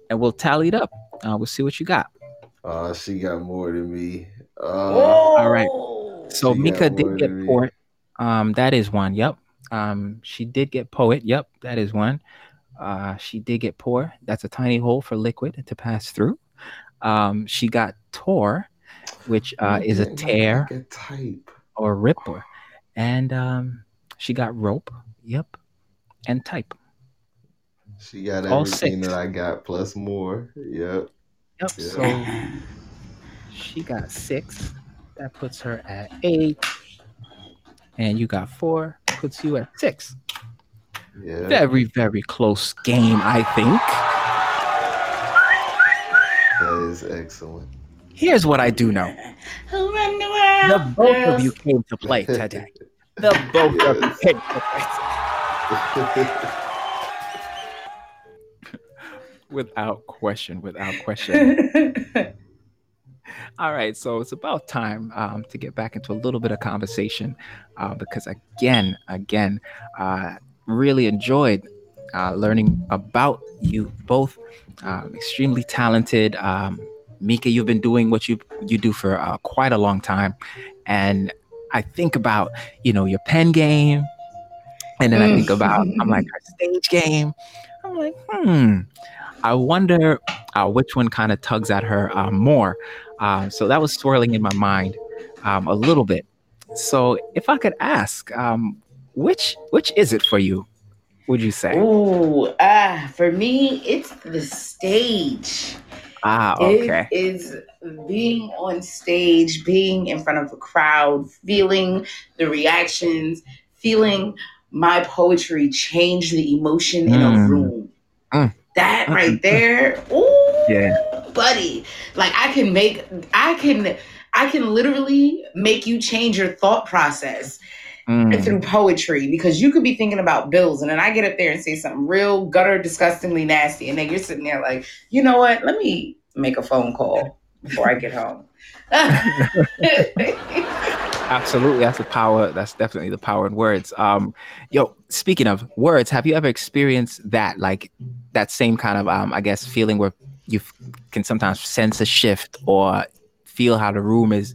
and we'll tally it up. Uh, we'll see what you got. Oh, she got more than me. Uh, all right. So She Meka did get than me. poet. Um, that is one. Yep. Um, she did get poet. Yep, that is one. Uh, she did get poor. That's a tiny hole for liquid to pass through. Um, she got tore, which uh, is a tear like a type. or ripper, and um, she got rope. Yep, and type. She got All everything six. that I got plus more. Yep. Yep. Yeah. So she got six. That puts her at eight. And you got four, puts you at six. Yeah. Very, very close game, I think. That is excellent. Here's what I do know. Who run the world? The both girls? of you came to play today. The both of you came to play. Without question, without question. All right, so it's about time um, to get back into a little bit of conversation uh, because, again, again, uh, really enjoyed uh, learning about you both. Um, extremely talented. Um, Meka, you've been doing what you you do for uh, quite a long time, and I think about you know your pen game, and then I think about I'm like her stage game. I'm like, hmm. I wonder uh, which one kind of tugs at her uh, more. Um, so that was swirling in my mind um, a little bit. So if I could ask, um, which which is it for you? Would you say? Ooh, ah, for me, it's the stage. Ah, okay. It is being on stage, being in front of a crowd, feeling the reactions, feeling my poetry change the emotion in a Mm. room. Mm. That right there, ooh, Yeah. buddy. Like I can make, I can, I can literally make you change your thought process Mm. through poetry because you could be thinking about bills and then I get up there and say something real gutter disgustingly nasty and then you're sitting there like, you know what? Let me make a phone call before I get home. Absolutely, that's the power. That's definitely the power in words. Um, yo, speaking of words, have you ever experienced that, like that same kind of, um, I guess, feeling where you can sometimes sense a shift or feel how the room is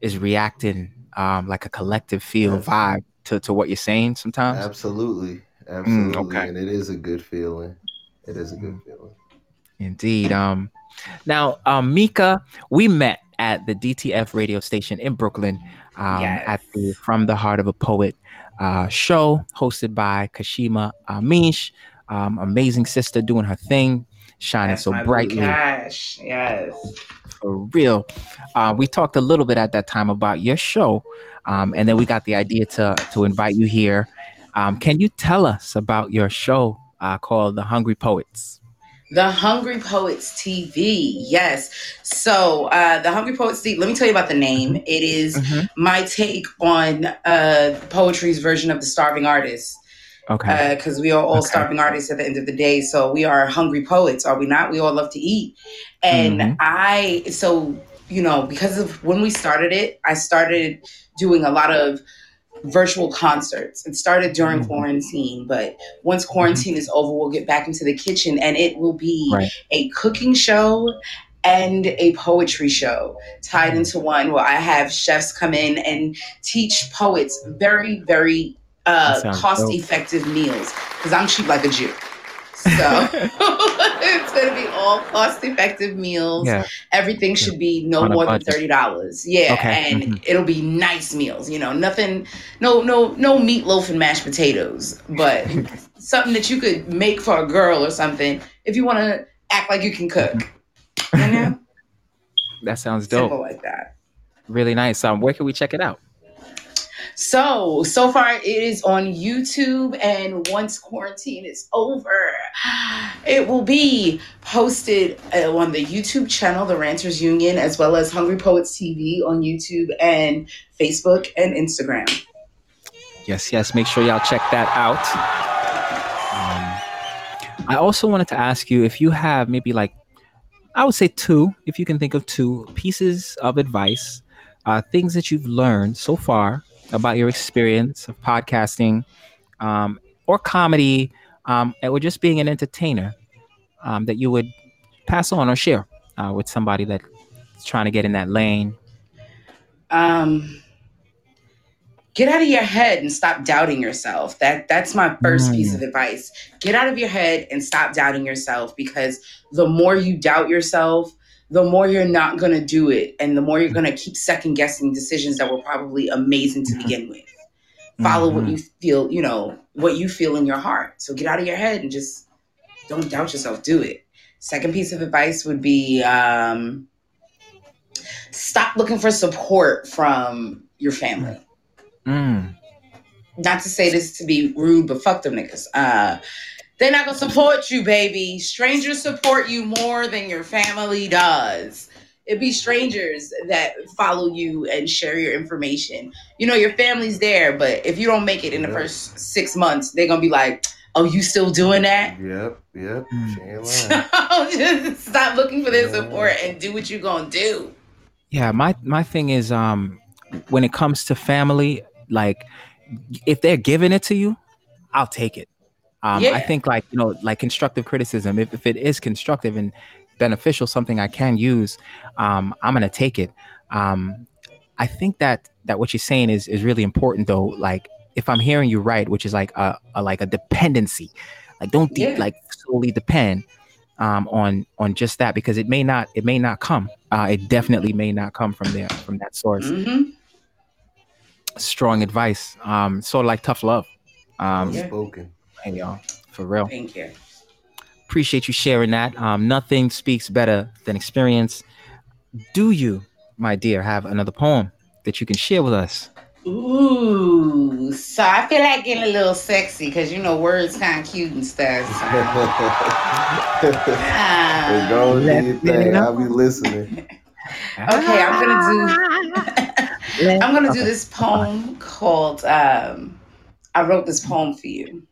is reacting, um, like a collective feel Yeah. vibe to to what you're saying sometimes. Absolutely. Absolutely. Mm, okay. And it is a good feeling. It is a good feeling. Indeed. Um, now, um, Meka, we met at the DTF radio station in Brooklyn um, Yes. at the From the Heart of a Poet uh, show hosted by Kashima Amish. Um, amazing sister doing her thing, shining That's so my brightly blue cash. Yes. For real. Uh, we talked a little bit at that time about your show, um, and then we got the idea to to invite you here. Um, can you tell us about your show uh, called The Hungry Poets? The Hungry Poets TV. Yes. So, uh, The Hungry Poets TV, let me tell you about the name. It is Mhm. my take on uh, poetry's version of the starving artist. Okay. because we are all Okay. starving artists at the end of the day. So we are hungry poets, are we not? We all love to eat. And Mhm. I, so, you know, because of when we started it, I started doing a lot of virtual concerts. It started during Mhm. quarantine, but once quarantine is over, we'll get back into the kitchen and it will be Right. a cooking show and a poetry show tied into one where I have chefs come in and teach poets very, very uh, cost effective meals. because I'm cheap like a Jew. So it's gonna be all cost effective meals. Yeah. Everything should be no On more than thirty dollars. Yeah, Okay, and mhm. it'll be nice meals. You know, nothing, no, no, no meatloaf and mashed potatoes, but something that you could make for a girl or something if you want to act like you can cook. You know, That sounds dope. simple like that. Really nice. Um, where can we check it out? So, so far it is on YouTube, and once quarantine is over, it will be posted uh, on the YouTube channel, The Ranters Union, as well as Hungry Poets TV on YouTube and Facebook and Instagram. Yes, yes. Make sure y'all check that out. Um, I also wanted to ask you if you have maybe like, I would say two, if you can think of two pieces of advice, uh, things that you've learned so far about your experience of podcasting um, or comedy um, or just being an entertainer um, that you would pass on or share uh, with somebody that's trying to get in that lane. Um, get out of your head and stop doubting yourself. That that's my first Mm. piece of advice. Get out of your head and stop doubting yourself because the more you doubt yourself, the more you're not going to do it and the more you're going to keep second guessing decisions that were probably amazing to begin with. Follow what Mhm. you feel, you know, what you feel in your heart. So get out of your head and just don't doubt yourself, do it. Second piece of advice would be um stop looking for support from your family Mm. not to say this to be rude, but fuck them niggas. Uh, they're not gonna support you, baby. Strangers support you more than your family does. It be strangers that follow you and share your information. You know, your family's there, but if you don't make it in the Yeah. first six months, they're gonna be like, "Oh, you still doing that?" Yep, yep. Mm. She So just stop looking for their Yeah. support and do what you're gonna do. Yeah, my my thing is um when it comes to family, like if they're giving it to you, I'll take it. Um Yeah. I think like, you know, like constructive criticism, if, if it is constructive and beneficial, something I can use, um, I'm gonna take it. Um I think that that what you're saying is is really important though. Like if I'm hearing you right, which is like a, a like a dependency. Like don't de- Yeah. like solely depend um, on on just that because it may not it may not come. Uh, it definitely may not come from there from that source. hmm Strong advice. Um, sort of like tough love. Um, Yeah. Spoken. Hey y'all, for real. Thank you. Appreciate you sharing that. Um, nothing speaks better than experience. Do you, my dear, have another poem that you can share with us? Ooh, so I feel like getting a little sexy because you know words kind of cute and stuff. So. Hey, Um, go and do Let your me thing. know. I'll be listening. okay, I'm gonna do. I'm gonna do this poem called. Um, I wrote this poem for you.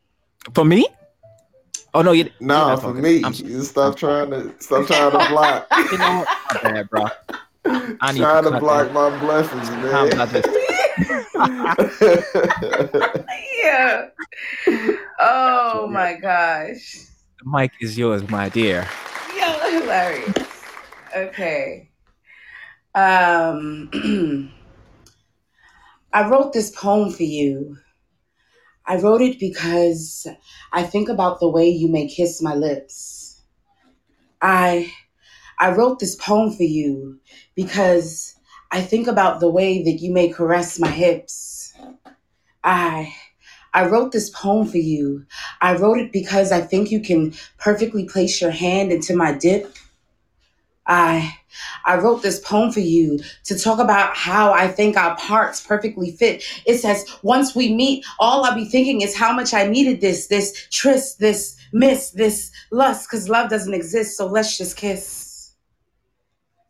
For me? Oh no, you. you're No, not for me, I'm- you stop trying to stop trying to block. You know. My bad, bro. I need trying to to, block that. my blessings, How about man. this? yeah. Oh my gosh. The mic is yours, my dear. Yo, hilarious. Okay. Um, I wrote this poem for you. I wrote it because I think about the way you may kiss my lips. I I wrote this poem for you because I think about the way that you may caress my hips. I I wrote this poem for you. I wrote it because I think you can perfectly place your hand into my dip. I I wrote this poem for you to talk about how I think our parts perfectly fit. It says, once we meet, all I'll be thinking is how much I needed this, this tryst, this miss, this lust, because love doesn't exist. So let's just kiss.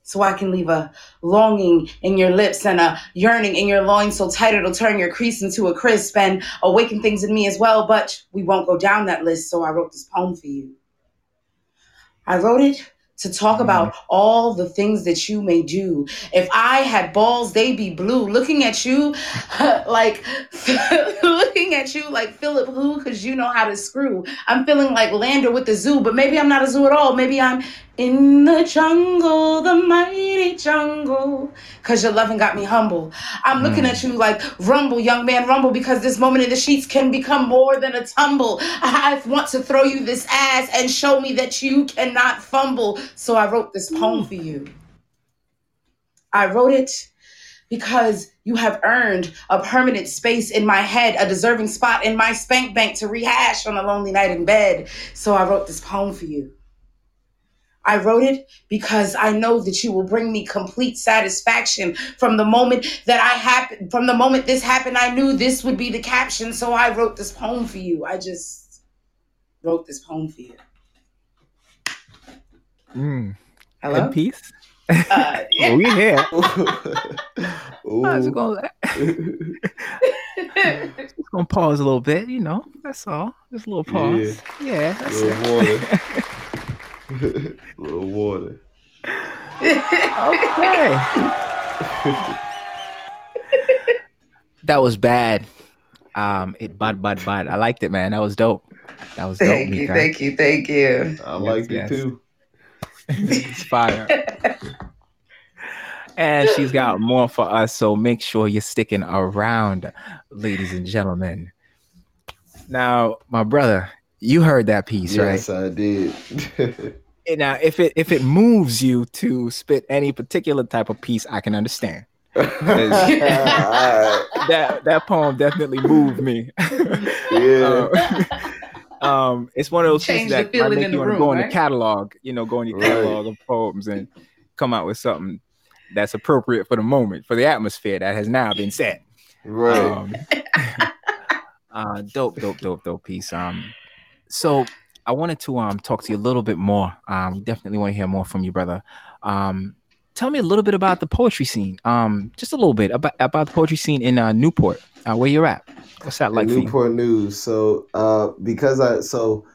So I can leave a longing in your lips and a yearning in your loins so tight it'll turn your crease into a crisp and awaken things in me as well. But we won't go down that list. So I wrote this poem for you. I wrote it to talk mm-hmm. about all the things that you may do. If I had balls, they'd be blue. Looking at you, like looking at you like Philip who, because you know how to screw. I'm feeling like Lander with the zoo, but maybe I'm not a zoo at all. Maybe I'm in the jungle, the mighty jungle, because your loving got me humble. I'm looking hmm. at you like rumble, young man, rumble, because this moment in the sheets can become more than a tumble. I want to throw you this ass and show me that you cannot fumble. So I wrote this poem for you. I wrote it because you have earned a permanent space in my head, a deserving spot in my spank bank to rehash on a lonely night in bed. So I wrote this poem for you. I wrote it because I know that you will bring me complete satisfaction from the moment that I happened from the moment this happened I knew this would be the caption so I wrote this poem for you. I just wrote this poem for you. Mm. Hello? Good piece. Uh, Oh, we here. Ooh. I was gonna, just gonna pause a little bit, you know. That's all. Just a little pause. Yeah, that's little it. water. little water. Okay. that was bad. Um, it bud bud bud. I liked it, man. That was dope. That was dope. thank you, thank you, thank you. I liked yes. it too. It's fire. and she's got more for us, so make sure you're sticking around, ladies and gentlemen. Now, my brother, you heard that piece, Yes, right? Yes, I did. And Now, if it if it moves you to spit any particular type of piece, I can understand. That that poem definitely moved me. Yeah. um, um, it's one of those Change pieces that might make you the want to room, go in the catalog, you know, go in your Right. catalog of poems and come out with something that's appropriate for the moment, for the atmosphere that has now been set. Right. Um, uh, dope, dope, dope, dope piece. Um, so I wanted to um talk to you a little bit more. Um, definitely want to hear more from you, brother. Um, tell me a little bit about the poetry scene. Um, just a little bit about about the poetry scene in uh, Newport, uh, where you're at. What's that like in for you? Newport News. So uh because I so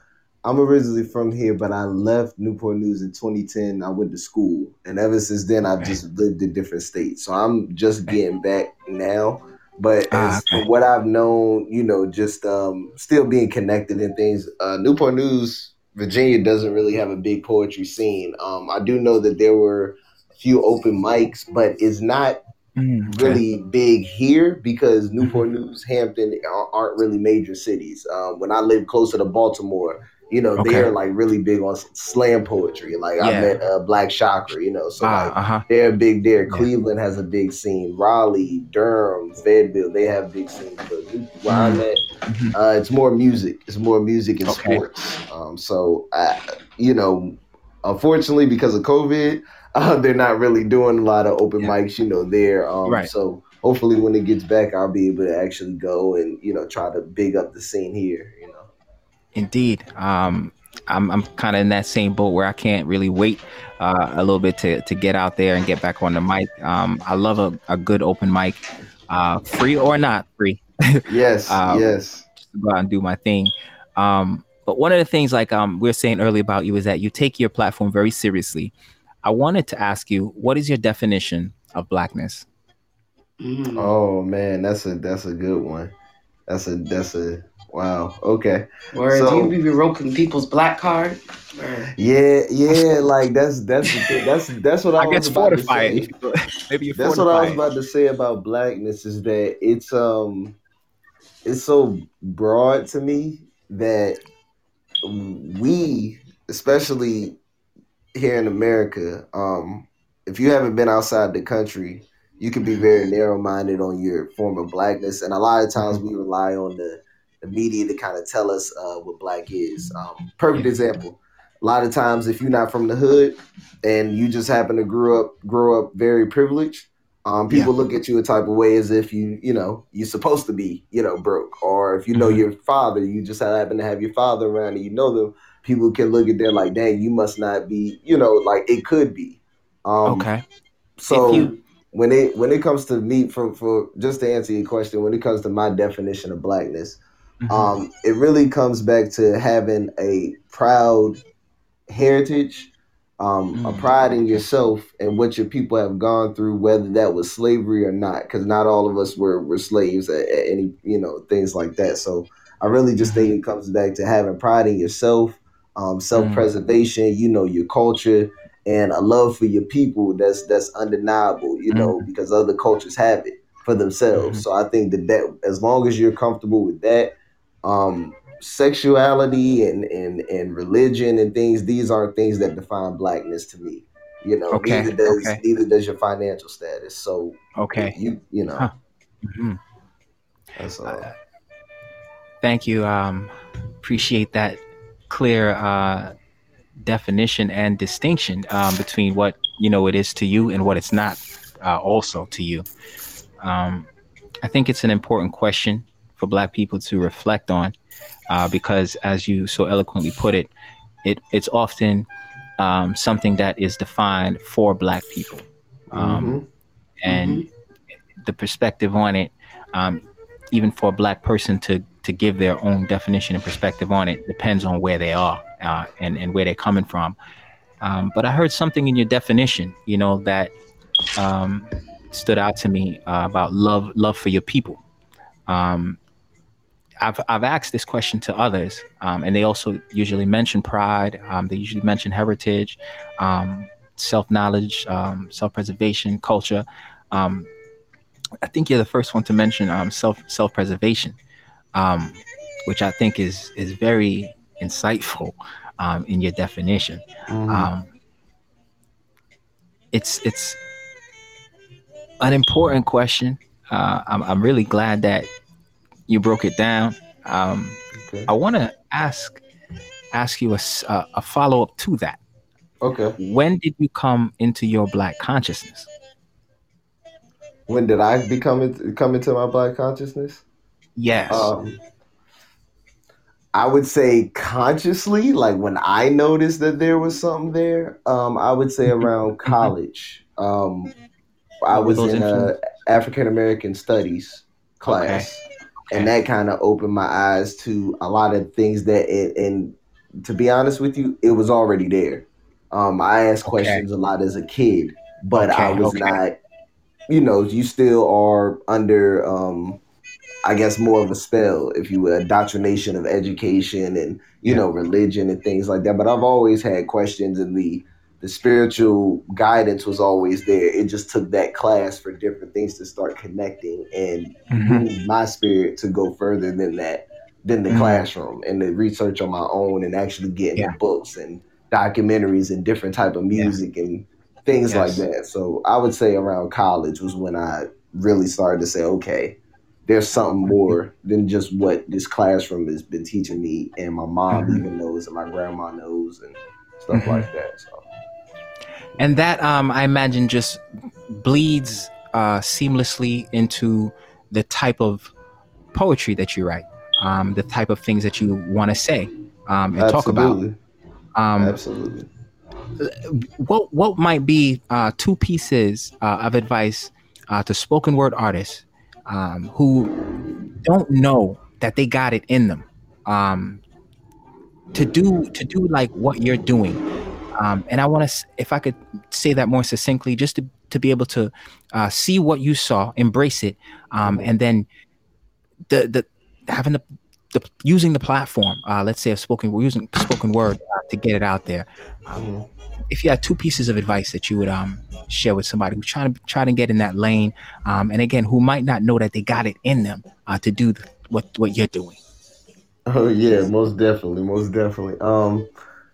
I'm originally from here, but I left Newport News in 2010. I went to school, and ever since then, I've just lived in different states. So I'm just getting back now. But Ah, from what I've known, you know, just um, still being connected and things. Uh, Newport News, Virginia, doesn't really have a big poetry scene. Um, I do know that there were a few open mics, but it's not Mm, okay. really big here because Newport News, Hampton are- aren't really major cities. Um, when I lived closer to Baltimore, you know, Okay. they're like really big on slam poetry. Like I met uh, Black Chakra, you know, so Ah, like uh-huh. they're big there. Yeah. Cleveland has a big scene. Raleigh, Durham, Fayetteville, they have big scenes. But where I'm at, Mhm. uh, it's more music. It's more music and Okay. sports. Um, so, I, you know, unfortunately, because of COVID, uh, they're not really doing a lot of open Yeah. mics, you know, there. Um, Right. So hopefully, when it gets back, I'll be able to actually go and you know try to big up the scene here. You know. Indeed. Um, I'm, I'm kind of in that same boat where I can't really wait uh, a little bit to, to get out there and get back on the mic. Um, I love a, a good open mic, uh, free or not free. Yes. Um, yes. just to go out and do my thing. Um, but one of the things, like um, we were saying earlier about you, is that you take your platform very seriously. I wanted to ask you, what is your definition of blackness? Mm. Oh man, that's a that's a good one. That's a that's a wow. Okay. Word, So- do you be revoking people's black card? Word. Yeah, yeah. Like that's that's. That's that's what I, I was guess about to say. Maybe you That's what I was about to say about blackness is that it's um it's so broad to me that we, especially here in America, um, if you haven't been outside the country, you can be very narrow minded on your form of blackness. And a lot of times we rely on the, the media to kind of tell us uh, what black is. Um, perfect example. A lot of times if you're not from the hood and you just happen to grow up grow up very privileged, um, people look at you a type of way as if you, you know, you're supposed to be, you know, broke. Or if you know Mhm. your father, you just happen to have your father around and you know them, people can look at them like, dang, you must not be, you know, like it could be. Um, okay. So you- when it when it comes to me, for for just to answer your question, when it comes to my definition of blackness, Mhm. um, it really comes back to having a proud heritage um, mm. a pride in yourself and what your people have gone through, whether that was slavery or not, because not all of us were, were slaves at, at, any, you know, things like that. So I really just think mm-hmm. it comes back to having pride in yourself, um, self preservation, mm. you know, your culture, and a love for your people that's that's undeniable, you know, mm. because other cultures have it for themselves. Mm-hmm. So I think that that as long as you're comfortable with that, um, sexuality and, and and religion and things these aren't things that define blackness to me you know okay. neither does okay. neither does your financial status so okay you you know huh. mm-hmm. that's all uh, thank you um appreciate that clear uh definition and distinction um, between what you know it is to you and what it's not uh, also to you um i think it's an important question for black people to reflect on uh, because, as you so eloquently put it, it it's often um, something that is defined for Black people, um, mm-hmm. and mm-hmm. the perspective on it, um, even for a Black person to to give their own definition and perspective on it, depends on where they are uh, and and where they're coming from. Um, but I heard something in your definition, you know, that um, stood out to me uh, about love love for your people. Um, I've I've asked this question to others, um, and they also usually mention pride. Um, they usually mention heritage, um, self knowledge, um, self preservation, culture. Um, I think you're the first one to mention um, self self preservation, which I think is is very insightful in your definition. Mm-hmm. it's it's an important question. Uh, I'm, I'm really glad that you broke it down. Um, okay. I want to ask ask you a, a follow up to that. Okay. When did you come into your black consciousness? When did I become come into my black consciousness? Yes. Um, I would say consciously, like when I noticed that there was something there. Um, I would say mm-hmm. around mm-hmm. college. Um, I was in a African American studies class. Okay and that kind of opened my eyes to a lot of things that it, and to be honest with you it was already there um, i asked questions okay. a lot as a kid but okay, i was not you know you still are under um, i guess more of a spell if you will indoctrination of education and you yeah. know religion and things like that but i've always had questions in the the spiritual guidance was always there. It just took that class for different things to start connecting and mm-hmm. my spirit to go further than that, than the mm-hmm. classroom and the research on my own and actually getting yeah. books and documentaries and different type of music yeah. and things yes. like that. So I would say around college was when I really started to say, okay, there's something mm-hmm. more than just what this classroom has been teaching me and my mom mm-hmm. even knows and my grandma knows and stuff mm-hmm. like that. So and that um, I imagine just bleeds uh, seamlessly into the type of poetry that you write, um, the type of things that you want to say um, and Absolutely. talk about. Um, Absolutely. What what might be uh, two pieces uh, of advice uh, to spoken word artists um, who don't know that they got it in them um, to do to do like what you're doing um, and I want to, if I could say that more succinctly, just to, to be able to uh, see what you saw, embrace it, um, and then the the having the, the using the platform. Uh, let's say a spoken we're using spoken word uh, to get it out there. Um, mm-hmm. if you had two pieces of advice that you would um, share with somebody who's trying to try to get in that lane, um, and again, who might not know that they got it in them uh, to do what what you're doing. Oh yeah, most definitely, most definitely. Um,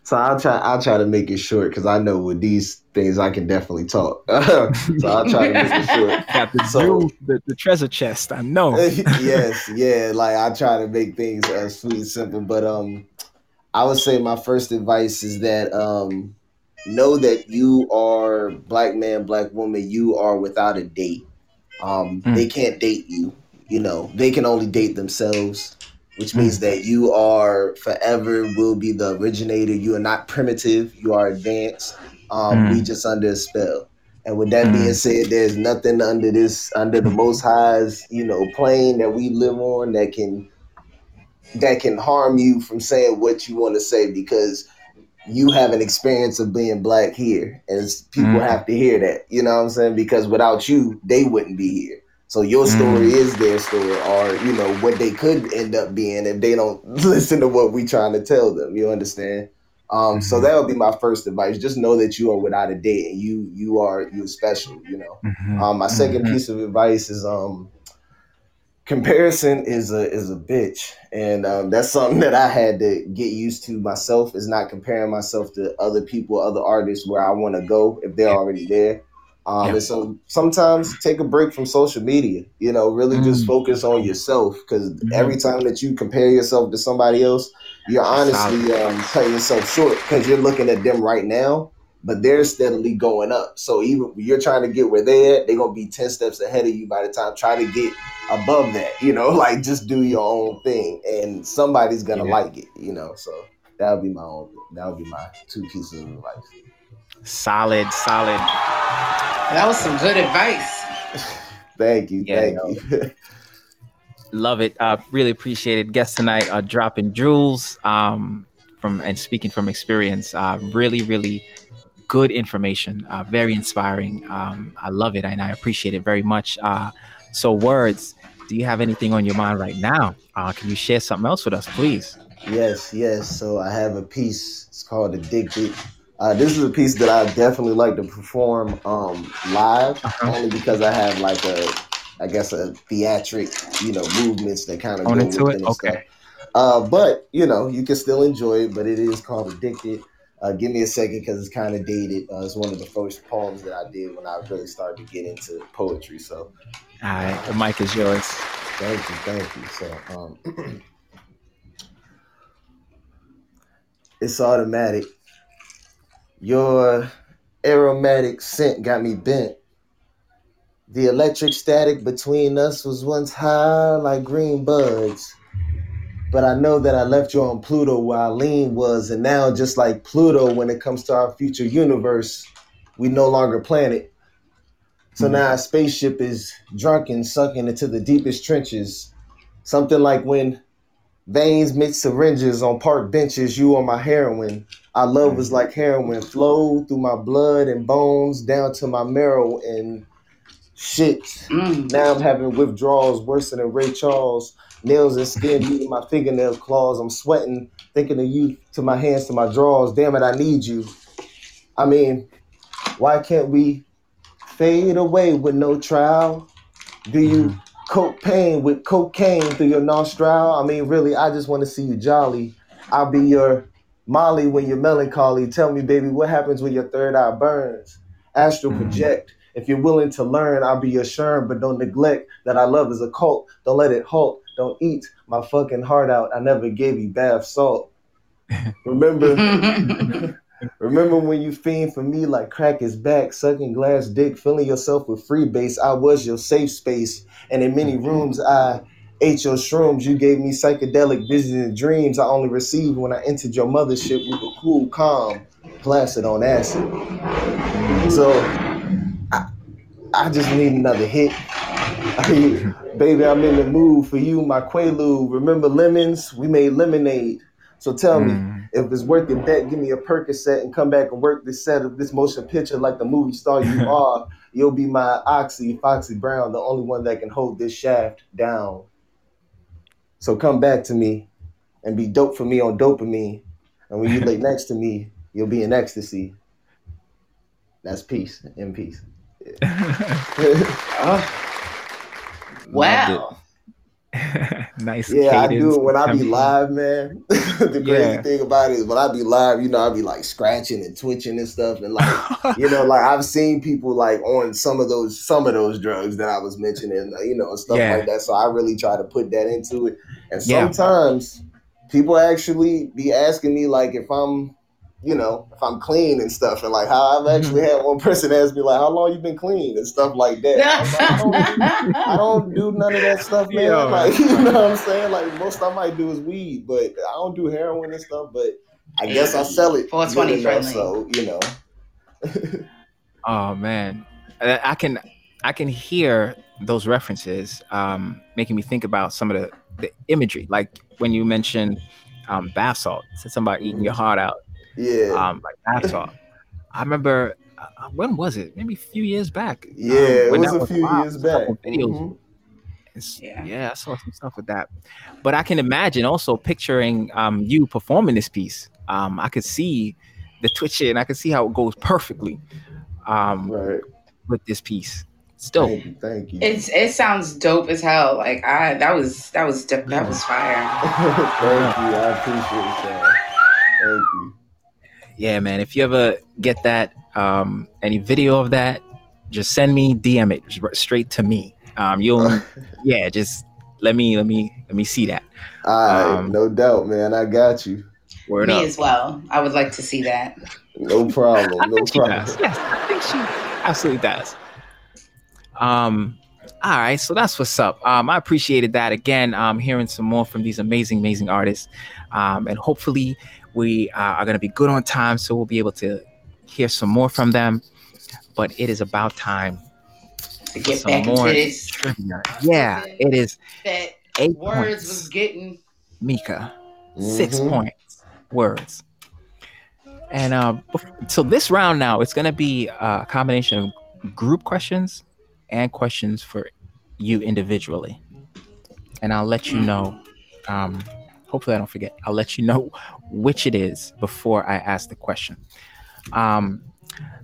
so I'll try. I'll try to make it short because I know with these things I can definitely talk. so I'll try to make it short. Got the, so, the, the treasure chest. I know. yes, yeah. Like I try to make things uh, sweet, simple. But um, I would say my first advice is that um, know that you are black man, black woman. You are without a date. Um, mm. they can't date you. You know, they can only date themselves which means mm. that you are forever will be the originator. You are not primitive. You are advanced. Um, mm. We just under a spell. And with that mm. being said, there's nothing under this under the Most High's you know plane that we live on that can that can harm you from saying what you want to say because you have an experience of being black here, and people mm. have to hear that. You know what I'm saying? Because without you, they wouldn't be here. So your story mm. is their story, or you know what they could end up being if they don't listen to what we're trying to tell them. You understand? Um, mm-hmm. So that would be my first advice. Just know that you are without a date, and you you are you special. You know. Mm-hmm. Um, my 2nd mm-hmm. piece of advice is um, comparison is a is a bitch, and um, that's something that I had to get used to myself. Is not comparing myself to other people, other artists where I want to go if they're already there. Um, yeah. And so sometimes take a break from social media, you know, really mm. just focus on yourself because mm. every time that you compare yourself to somebody else, you're honestly um, cutting yourself short because you're looking at them right now, but they're steadily going up. So even you're trying to get where they're at, they're going to be 10 steps ahead of you by the time try to get above that, you know, like just do your own thing and somebody's going to yeah. like it, you know, so that would be my own, that would be my two pieces of advice. Solid, solid. That was some good advice. thank you. Yeah, thank you. love it. Uh, really appreciate it. Guests tonight are dropping jewels um, from and speaking from experience. Uh, really, really good information. Uh, very inspiring. Um, I love it and I appreciate it very much. Uh, so, words. Do you have anything on your mind right now? Uh, can you share something else with us, please? Yes, yes. So I have a piece. It's called "Addicted." Uh, this is a piece that I definitely like to perform um, live, uh-huh. only because I have like a, I guess a theatric, you know, movements that kind of go into it. Okay. Uh, but you know, you can still enjoy it. But it is called "Addicted." Uh, give me a second because it's kind of dated. Uh, it's one of the first poems that I did when I really started to get into poetry. So, all right, the mic is yours. Thank you, thank you. So, um, it's automatic. Your aromatic scent got me bent. The electric static between us was once high like green buds. But I know that I left you on Pluto where Eileen was, and now just like Pluto, when it comes to our future universe, we no longer planet. So mm-hmm. now our spaceship is drunken, sunken into the deepest trenches. Something like when veins meet syringes on park benches, you on my heroin. Our love was like heroin, flowed through my blood and bones down to my marrow and shit. Mm. Now I'm having withdrawals worse than Ray Charles. Nails and skin eating my fingernail claws. I'm sweating, thinking of you to my hands to my drawers. Damn it, I need you. I mean, why can't we fade away with no trial? Do you mm. cope pain with cocaine through your nostril? I mean, really, I just want to see you jolly. I'll be your Molly, when you're melancholy, tell me, baby, what happens when your third eye burns? Astral mm-hmm. project. If you're willing to learn, I'll be your sherm, but don't neglect that I love is a cult. Don't let it halt. Don't eat my fucking heart out. I never gave you bath salt. Remember, remember when you fiend for me like crack is back, sucking glass dick, filling yourself with free base. I was your safe space, and in many mm-hmm. rooms I ate your shrooms. You gave me psychedelic visions and dreams I only received when I entered your mothership with a cool, calm, placid on acid. So I, I just need another hit. I mean, baby, I'm in the mood for you, my Quaalude. Remember lemons? We made lemonade. So tell mm. me, if it's worth your bet, give me a Percocet and come back and work this set of this motion picture like the movie star you are. You'll be my Oxy, Foxy Brown, the only one that can hold this shaft down. So come back to me and be dope for me on dopamine. And when you lay next to me, you'll be in ecstasy. That's peace in peace. Uh, yeah. wow. nice. Yeah, I do it when I be live, man. the crazy yeah. thing about it is when I be live, you know, I be like scratching and twitching and stuff, and like, you know, like I've seen people like on some of those some of those drugs that I was mentioning, uh, you know, stuff yeah. like that. So I really try to put that into it, and sometimes yeah. people actually be asking me like if I'm you know, if I'm clean and stuff, and like how I've actually had one person ask me like, "How long you been clean?" and stuff like that. Like, I, don't do, I, don't do, none of that stuff, man. Yeah, like you know what I'm saying? Like most I might do is weed, but I don't do heroin and stuff. But I guess I sell it. 420 friendly. So you know. oh man, I can I can hear those references, um, making me think about some of the the imagery, like when you mentioned um, bath salt, said somebody eating your heart out Yeah. Um, like that talk. I remember uh, when was it? Maybe a few years back. um, yeah, it was that a few live, years back. couple Videos. Mhm. Yeah. yeah, I saw some stuff with that. But I can imagine also picturing um, you performing this piece. Um, I could see the twitching. I could see how it goes perfectly um, Right. with this piece. It's dope. Thank you. Thank you. It's it sounds dope as hell. Like I that was that was that was fire. Thank you. I appreciate that. Thank you. Yeah, man. If you ever get that, um, any video of that, just send me DM it straight to me. Um, you'll, yeah, just let me let me let me see that. All right, Um, no doubt, man. I got you. Word Me up. as well. I would like to see that. No problem. No problem. Yes, I think she absolutely does. Um, all right, so that's what's up. Um, I appreciated that again. Um, hearing some more from these amazing, amazing artists, um, and hopefully we uh, are going to be good on time, so we'll be able to hear some more from them. But it is about time To get some back more into this trivia. Yeah, it is that eight words points. was getting Meka, 6 Mhm. points. Words. And uh, so this round now, it's going to be a combination of group questions and questions for you individually. And I'll let you know. Um, hopefully, I don't forget. I'll let you know which it is before I ask the question. Um,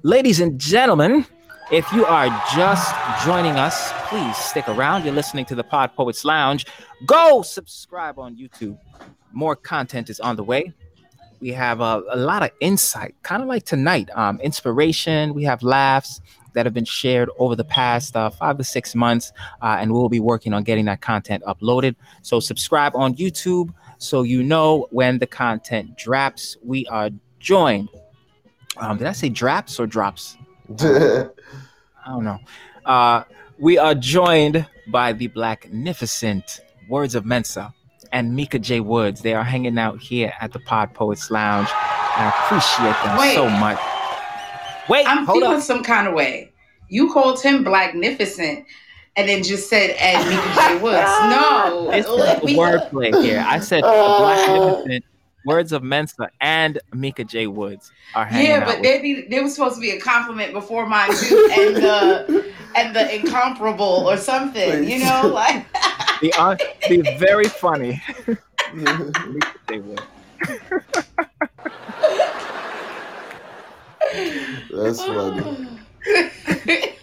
ladies and gentlemen, if you are just joining us, please stick around. You're listening to the Pod Poets Lounge. Go subscribe on YouTube. More content is on the way. We have a, a lot of insight, kind of like tonight. Um, inspiration. We have laughs that have been shared over the past uh, five to six months, uh, and we'll be working on getting that content uploaded. So subscribe on YouTube so you know when the content drops. We are joined. Um, did I say drops or drops? I don't know. Uh, we are joined by the Blacknificent Words of Mensah and Meka J. Woods. They are hanging out here at the Pod Poets Lounge. I appreciate them Wait. so much. Wait, I'm hold feeling up. some kind of way. You called him Blacknificent and then just said and Meka J. Woods. No. it's let is wordplay here. I said the Blacknificent Words of Mensah and Meka J. Woods are hanging Yeah, but with- they be, they was supposed to be a compliment before mine too, and the and the incomparable or something, you know, like the, uh, the very funny Mika J. Woods. That's funny.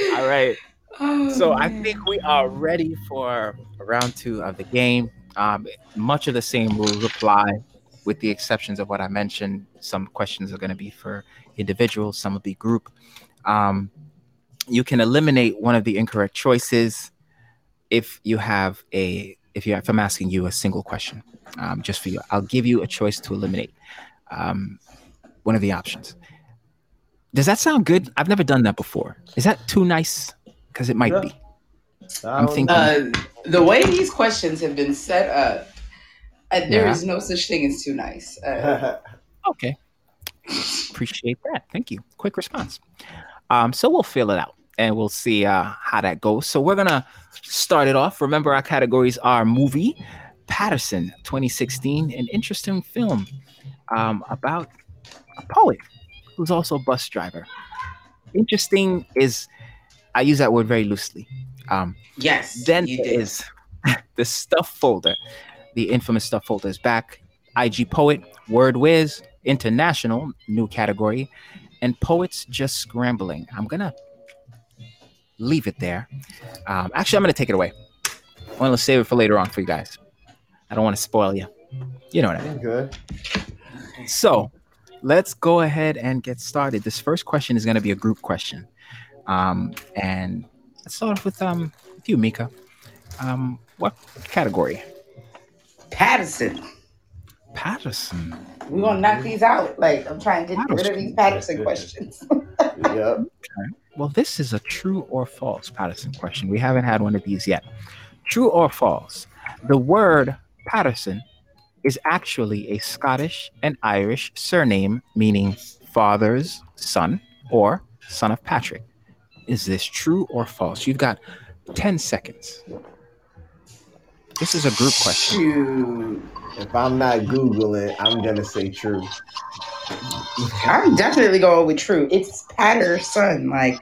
All right. Oh, So I think we are ready for round two of the game. Um, much of the same rules apply, with the exceptions of what I mentioned. Some questions are going to be for individuals, some will be group. Um, you can eliminate one of the incorrect choices if you have a if you if I'm asking you a single question, um, just for you. I'll give you a choice to eliminate um, one of the options. Does that sound good? I've never done that before. Is that too nice? Because it might Yeah. be. I I'm thinking- uh, the way these questions have been set up, uh, there Yeah. is no such thing as too nice. Uh, Okay. Appreciate that. Thank you. Quick response. Um, so we'll fill it out and we'll see uh, how that goes. So we're gonna start it off. Remember, our categories are movie, Paterson, 2016, an interesting film um, about a poet who's also a bus driver. Interesting is I use that word very loosely. Um, yes, then you did. is the stuff folder. The infamous stuff folder is back. IG Poet, Word Whiz, International, new category, and Poets Just Scrambling. I'm gonna leave it there. Um, actually, I'm gonna take it away. I want to save it for later on for you guys. I don't want to spoil you. You know what I mean. Good. So let's go ahead and get started. This first question is going to be a group question. Um, and let's start off with um with you, Meka. Um, what category? Paterson. Paterson. We're gonna knock these out. Like I'm trying to get rid of these Paterson questions. Yep. Well, this is a true or false Paterson question. We haven't had one of these yet. True or false? The word Paterson is actually a Scottish and Irish surname meaning father's son or son of Patrick. Is this true or false? You've got 10 seconds. This is a group question. Shoot. If I'm not googling, I'm gonna say true. I'm definitely going with true. It's Paterson. Like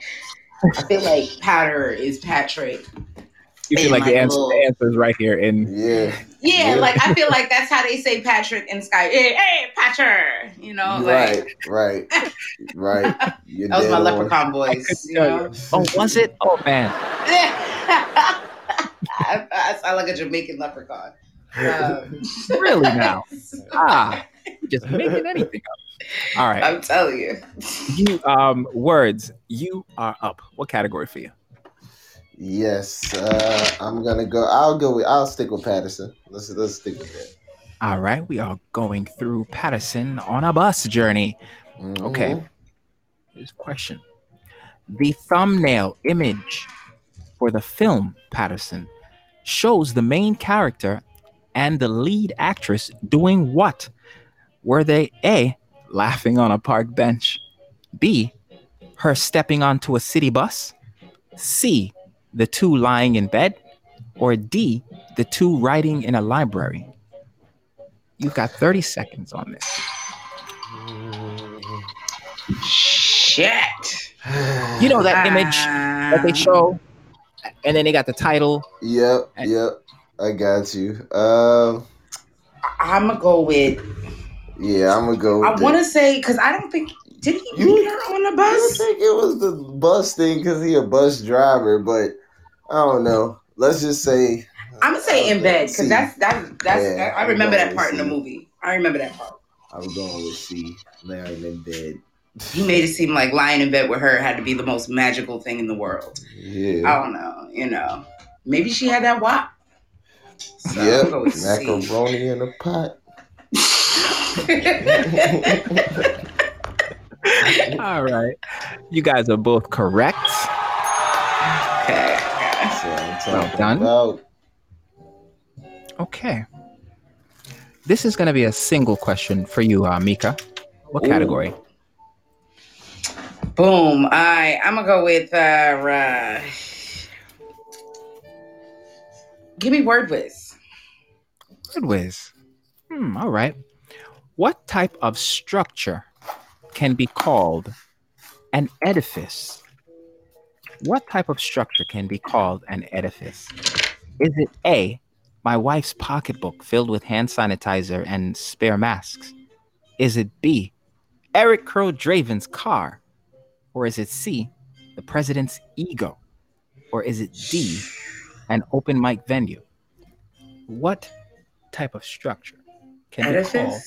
I feel like Patter is Patrick. You feel like the my answer, the answer is right here in Yeah, Yeah, Yeah. like I feel like that's how they say Patrick in Sky. Hey, hey Patter. You know, right, like right, right. You're that was my on. leprechaun voice. You know? Oh, was it? Oh man. I, I sound like a Jamaican leprechaun. Um, Really now? Ah, just making anything up. All right. I'm telling you. You um words, you are up. What category for you? Yes, uh, I'm gonna go. I'll go with. I'll stick with Paterson. Let's let's stick with that. All right, we are going through Paterson on a bus journey. Okay. Mhm. Here's a question. The thumbnail image for the film Paterson shows the main character and the lead actress doing what? Were they A, laughing on a park bench, B, her stepping onto a city bus, C, the two lying in bed, or D, the two writing in a library? You've got 30 seconds on this. Shit. You know that image that they show, and then they got the title. Yep, yep. I got you. Um, I'm gonna go with. yeah, I'm gonna go. With I want to say because I don't think did he You- meet her on the bus? I bus. think it was the bus thing because he a bus driver, but I don't know. Let's just say I'm gonna say in bed because C. that's that's Yeah, I remember I'm that part in the movie. I remember that part. I was going with C. Laying in bed. He made it seem like lying in bed with her had to be the most magical thing in the world. Yeah. I don't know, you know. Maybe she had that wop. So Yep. gonna C. Macaroni in a pot. All right. You guys are both correct. Well done. about. Okay. This is going to be a single question for you, uh, Meka. What Ooh. category? Boom. All right. I'm gonna go with uh, uh Give me word whiz. Word whiz. Hmm, all right. What type of structure can be called an edifice? What type of structure can be called an edifice? Is it A, my wife's pocketbook filled with hand sanitizer and spare masks? Is it B, Eric Crow Draven's car? Or is it C, the president's ego? Or is it D, an open mic venue? What type of structure can be called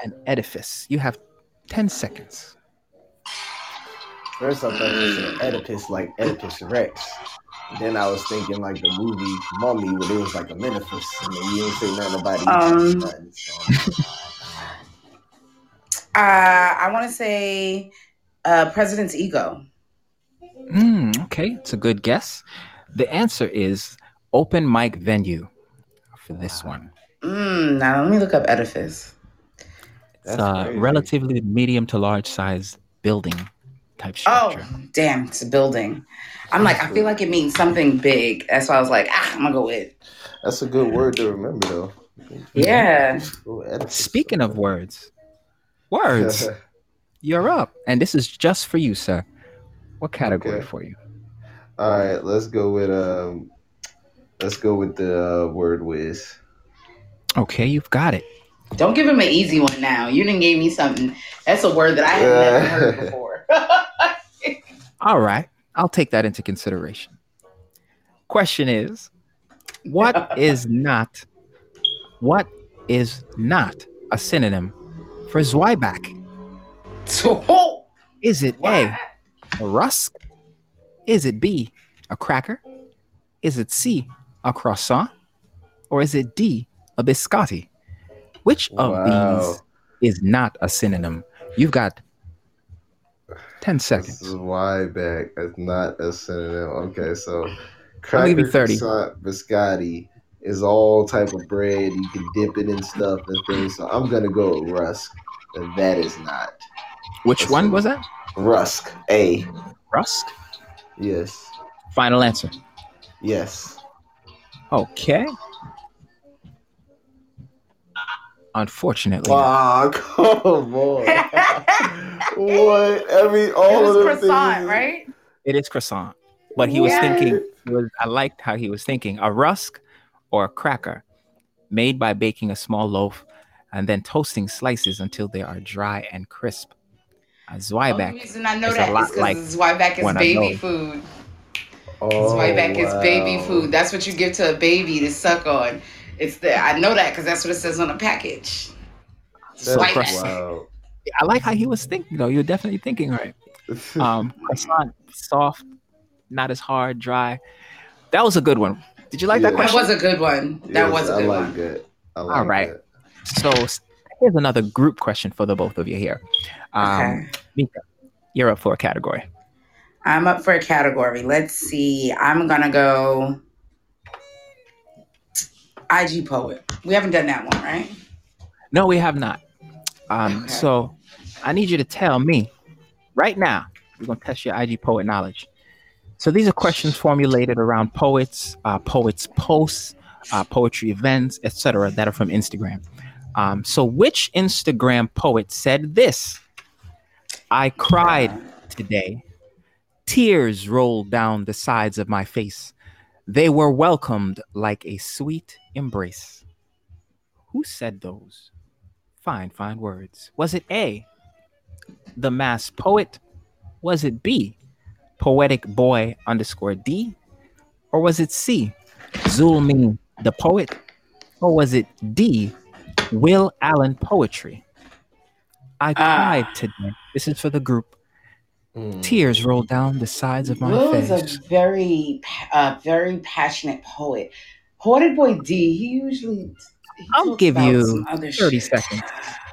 an edifice? You have 10 seconds. First, I thought it was an Oedipus, like Oedipus Rex. Then I was thinking like the movie Mummy, where it was like a Menaphus, and then you didn't say nothing about it. Um, nothing, so. Uh, I want to say uh, President's ego. Mm, okay, it's a good guess. The answer is open mic venue for this one. Mm, now let me look up edifice. It's That's a crazy. relatively medium to large size building type Oh, damn, it's a building. I'm like, I feel like it means something big. That's why I was like, ah, I'm gonna go with. That's a good word to remember, though. Yeah. Oh, Speaking of words, words, you're up. And this is just for you, sir. What category Okay. for you? All right, let's go with um, let's go with the uh, word whiz. Okay, you've got it. Don't give him an easy one now. You didn't give me something. That's a word that I have never heard before. All right, I'll take that into consideration. Question is, what is not, what is not a synonym for Zwieback? so, oh, Is it what? A, a rusk? Is it B, a cracker? Is it C, a croissant? Or is it D, a biscotti? Which of Wow. these is not a synonym? You've got 10 This seconds. is why back. That's not a synonym. Okay, so I'll give you 30. croissant, biscotti is all type of bread. You can dip it in stuff and things. So I'm gonna go with rusk, and that is not Which That's one a- was that? rusk. A Rusk? yes, Final answer. yes. Okay. Unfortunately, Ah, come on. what? Every all it was of them croissant, things- right? it is croissant. But he was Yes. thinking. Was, I liked how he was thinking: a rusk or a cracker, made by baking a small loaf and then toasting slices until they are dry and crisp. A The Zwieback. only reason I know is a that lot because like Zwieback is baby food. Oh, Zwieback is baby food. That's what you give to a baby to suck on. It's the I know that because that's what it says on the package. That's Zwieback. wow. I like how he was thinking. though. You're definitely thinking right. Um, croissant, soft, not as hard, dry. That was a good one. Did you like that Yeah. That question? was a good one. That Yes, was a I good like one. that. I like All right. that. So here's another group question for the both of you here. Um, Okay. Meka, you're up for a category. I'm up for a category. Let's see. I'm gonna go IG poet. We haven't done that one, right? No, we have not. Um, Okay. So I need you to tell me right now. We're gonna test your IG poet knowledge. So these are questions formulated around poets, uh, poets posts, uh, poetry events, etc., that are from Instagram. Um, so which Instagram poet said this? I cried today. Tears rolled down the sides of my face. They were welcomed like a sweet embrace. Who said those? Fine, fine words. Was it A, the mass poet? Was it B, poetic boy underscore D? Or was it C, Zulmi the poet? Or was it D, Will Allen poetry? I Ah. cried today. This is for the group. Mm. Tears rolled down the sides of my Will is a very, pa- uh, very passionate poet. Poetic Boy D. He usually. he I'll give you 30 shit. seconds.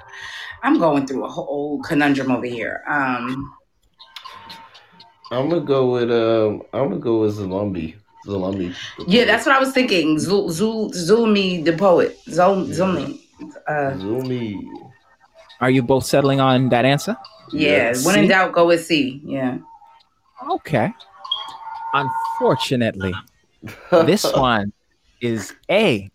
I'm going through a whole conundrum over here. Um, I'm gonna go with um. I'm gonna go with Zalumbi. Zalumbi. yeah, that's what I was thinking. Zul, Zul, Zulmi the poet. Zul, Zulmi. Uh, Zumi. Are you both settling on that answer? Yeah, Yes. when in doubt, go with C. Yeah. Okay. Unfortunately, this one is A,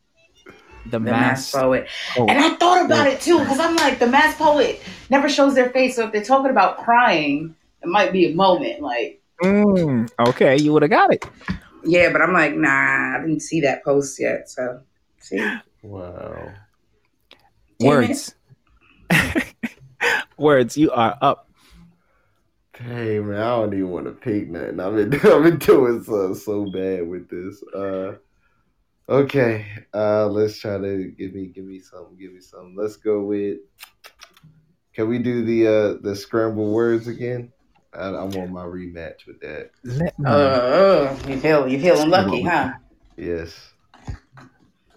the, The mass. mass poet. poet. And I thought about it too, because I'm like, the mass poet never shows their face. So if they're talking about crying, it might be a moment. Like, Mm, okay, you would have got it. yeah, but I'm like, nah, I didn't see that post yet. So, see? Wow. Damn Words. Words, you are up. Hey man, I don't even want to pick nothing. I've been I've been doing so so bad with this. Uh, okay. Uh, let's try to give me give me something. Give me something. Let's go with. Can we do the uh the scramble words again? I, I want my rematch with that. Let me. Uh, you feel you feeling lucky, huh? Yes.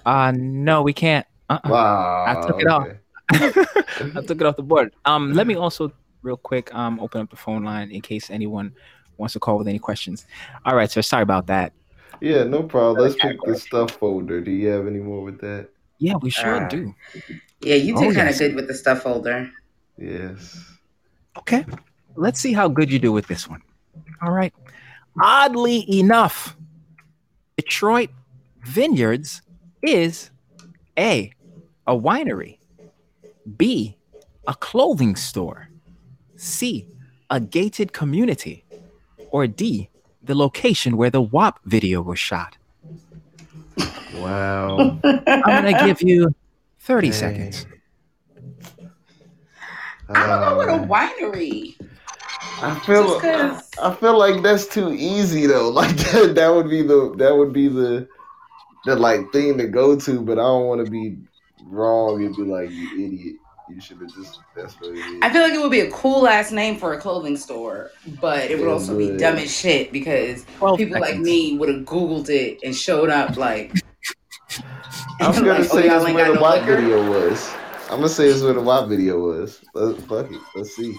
Uh, no, we can't. Uh-uh. Wow. I took it off. Okay. I took it off the board. Um, let me also real quick um open up the phone line in case anyone wants to call with any questions. All right, sir. Sorry about that. Yeah, no problem. Let's pick the stuff folder. Do you have any more with that? Yeah, we sure Uh, do. Yeah, you did Oh, kind of yes. good with the stuff folder. Yes. Okay. Let's see how good you do with this one. All right. Oddly enough, Detroit Vineyards is A, a winery, B, a clothing store, C, a gated community, or D, the location where the WAP video was shot. Wow. I'm going to give you 30 Dang. seconds. I'm gonna go with a winery. I feel Just 'cause- I feel like that's too easy though. Like that, that would be the that would be the the like thing to go to, but I don't want to be wrong and be like you idiot. You should have just that's what it is. I feel like it would be a cool ass name for a clothing store, but it would It also be dumb as shit because 12 people like me would have Googled it and showed up like. I'm gonna like, oh, say oh, y'all it's ain't where got the no WAP video was. I'm gonna say it's where the WAP video was. Let's fuck it. Let's see.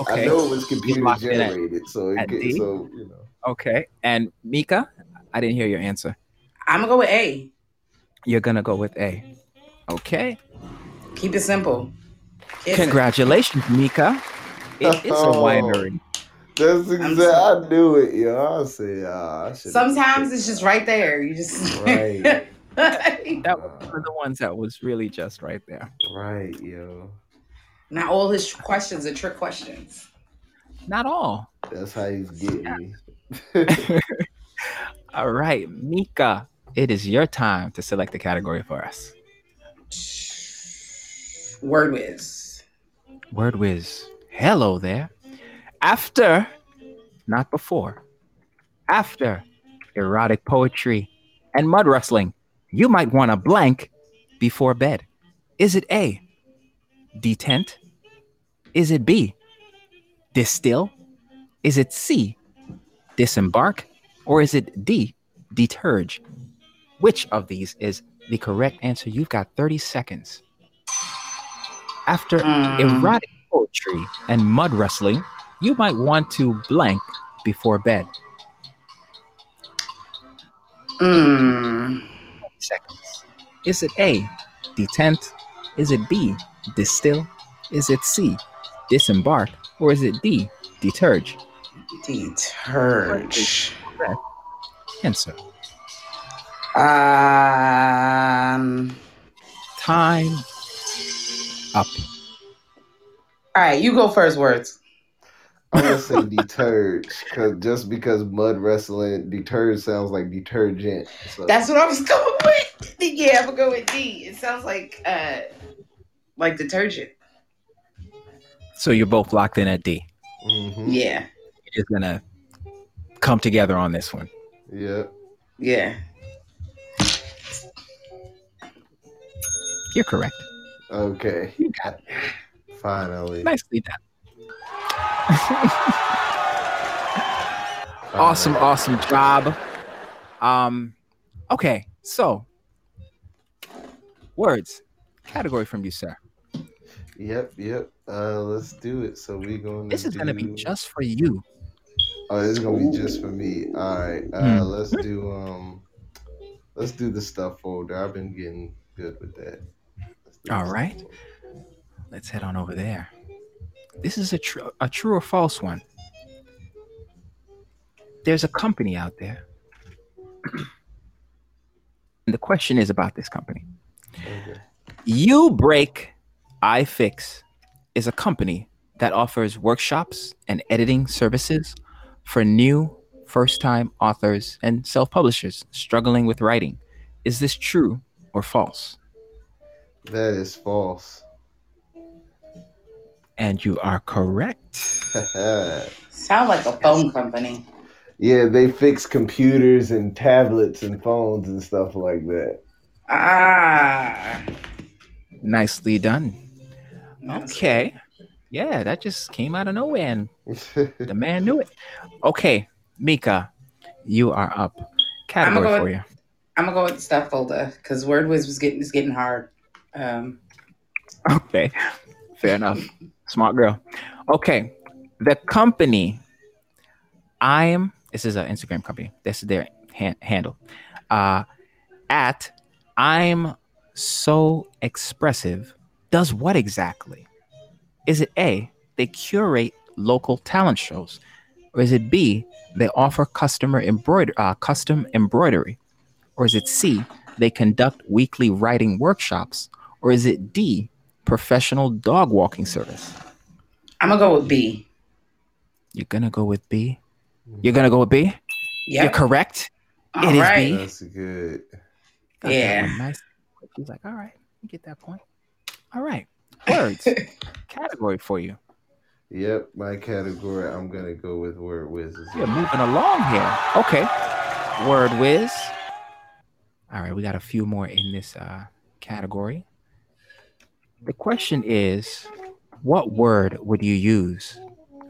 Okay. I know it was computer locked at- generated, so it at could, so you know. Okay. And Meka, I didn't hear your answer. I'm gonna go with A. You're going to go with A. Okay. Keep it simple. It's Congratulations, Meka. It is a Oh. winery. That's exactly. I knew it, yo. I say, ah, I A, should. sometimes it's just right there. You just Right. That was one of the ones that was really just right there. Right, yo. Not all his questions are trick questions. Not all. That's how he's getting me. All right, Meka, it is your time to select the category for us. Word whiz. Word whiz. Hello there. After, not before, after erotic poetry and mud wrestling, you might want a blank before bed. Is it A, detent? Is it B, distill? Is it C, disembark? Or is it D, deterge? Which of these is the correct answer? You've got 30 seconds. After Mm. erotic poetry and mud wrestling, you might want to blank before bed. Mm. Seconds. Is it A, detent? Is it B, distill? Is it C, disembark? Or is it D, deterge? Deterge. Answer. Um. Time up. All right, you go first. Words. I'm gonna say deterge, cause just because mud wrestling deterge sounds like detergent. So That's what I was going with. Yeah, I'm gonna go with D. It sounds like uh, like detergent. So you're both locked in at D. Mhm. Yeah, You're just gonna come together on this one. Yeah. yeah. You're correct. Okay. You got it. Finally. Nicely done. awesome, awesome job. Um, okay, so words category from you, sir. Yep. Yep. Uh, let's do it. So we going. To. This is gonna be just for you. Oh, this is gonna be just for me. All right. Uh, Mm. let's do um, let's do the stuff folder. I've been getting good with that. Let's do the All right. Let's head on over there. This is a true a true or false one. There's a company out there. and the question is about this company. Okay. You Break I Fix is a company that offers workshops and editing services for new first time authors and self publishers struggling with writing. Is this true or false? That is false. And you are correct. Sound like a phone company. yeah, they fix computers and tablets and phones and stuff like that. Ah. Nicely done. Okay. Yeah, that just came out of nowhere and the man knew it. Okay, Meka, you are up. Category go for with- you. I'm gonna go with the stuff folder because word whiz was getting is getting hard. Um, Okay, fair enough. Smart girl. Okay, the company. I'm. This is an Instagram company. This is their han- handle. Uh, at I'm so expressive. Does what exactly? Is it A? They curate local talent shows, or is it B? They offer customer embroider uh, custom embroidery, or is it C? They conduct weekly writing workshops, or is it D? Professional dog walking service. I'm gonna go with B. You're gonna go with B. You're gonna go with B. Yeah. You're correct. All it is right. B. That's good. Got that Yeah. one Nice. She's like, all right, you get that point. All right. Words category for you. Yep, my category. I'm gonna go with word whiz. You're moving along here. Okay. Word whiz. All right, we got a few more in this uh, category. The question is what word would you use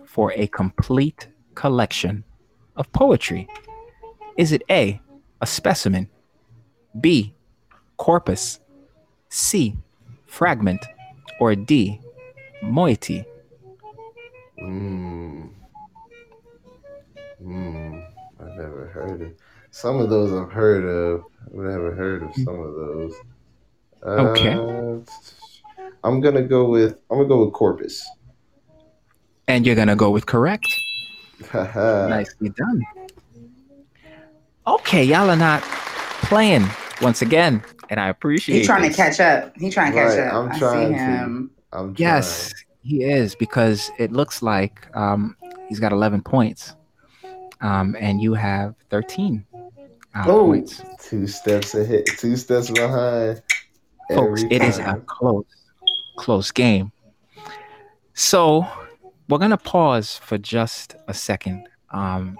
for a complete collection of poetry? Is it A, a specimen, B, corpus, C, fragment, or D, moiety? Hmm. Hmm. I've never heard of. Some of those I've heard of. I've never heard of some of those. Okay. Uh, I'm gonna go with. I'm gonna go with corpus. And you're going to go with correct. Haha. Nicely done. Okay, y'all are not playing once again, and I appreciate. He's trying this. to catch up. He's trying to catch Right, up. I'm I trying see to. him. I'm Yes, he is because it looks like um, he's got 11 points, um, and you have 13 uh, Oh. points. two steps ahead, two steps behind. Folks, every it is a close, close game. So we're gonna pause for just a second. Um,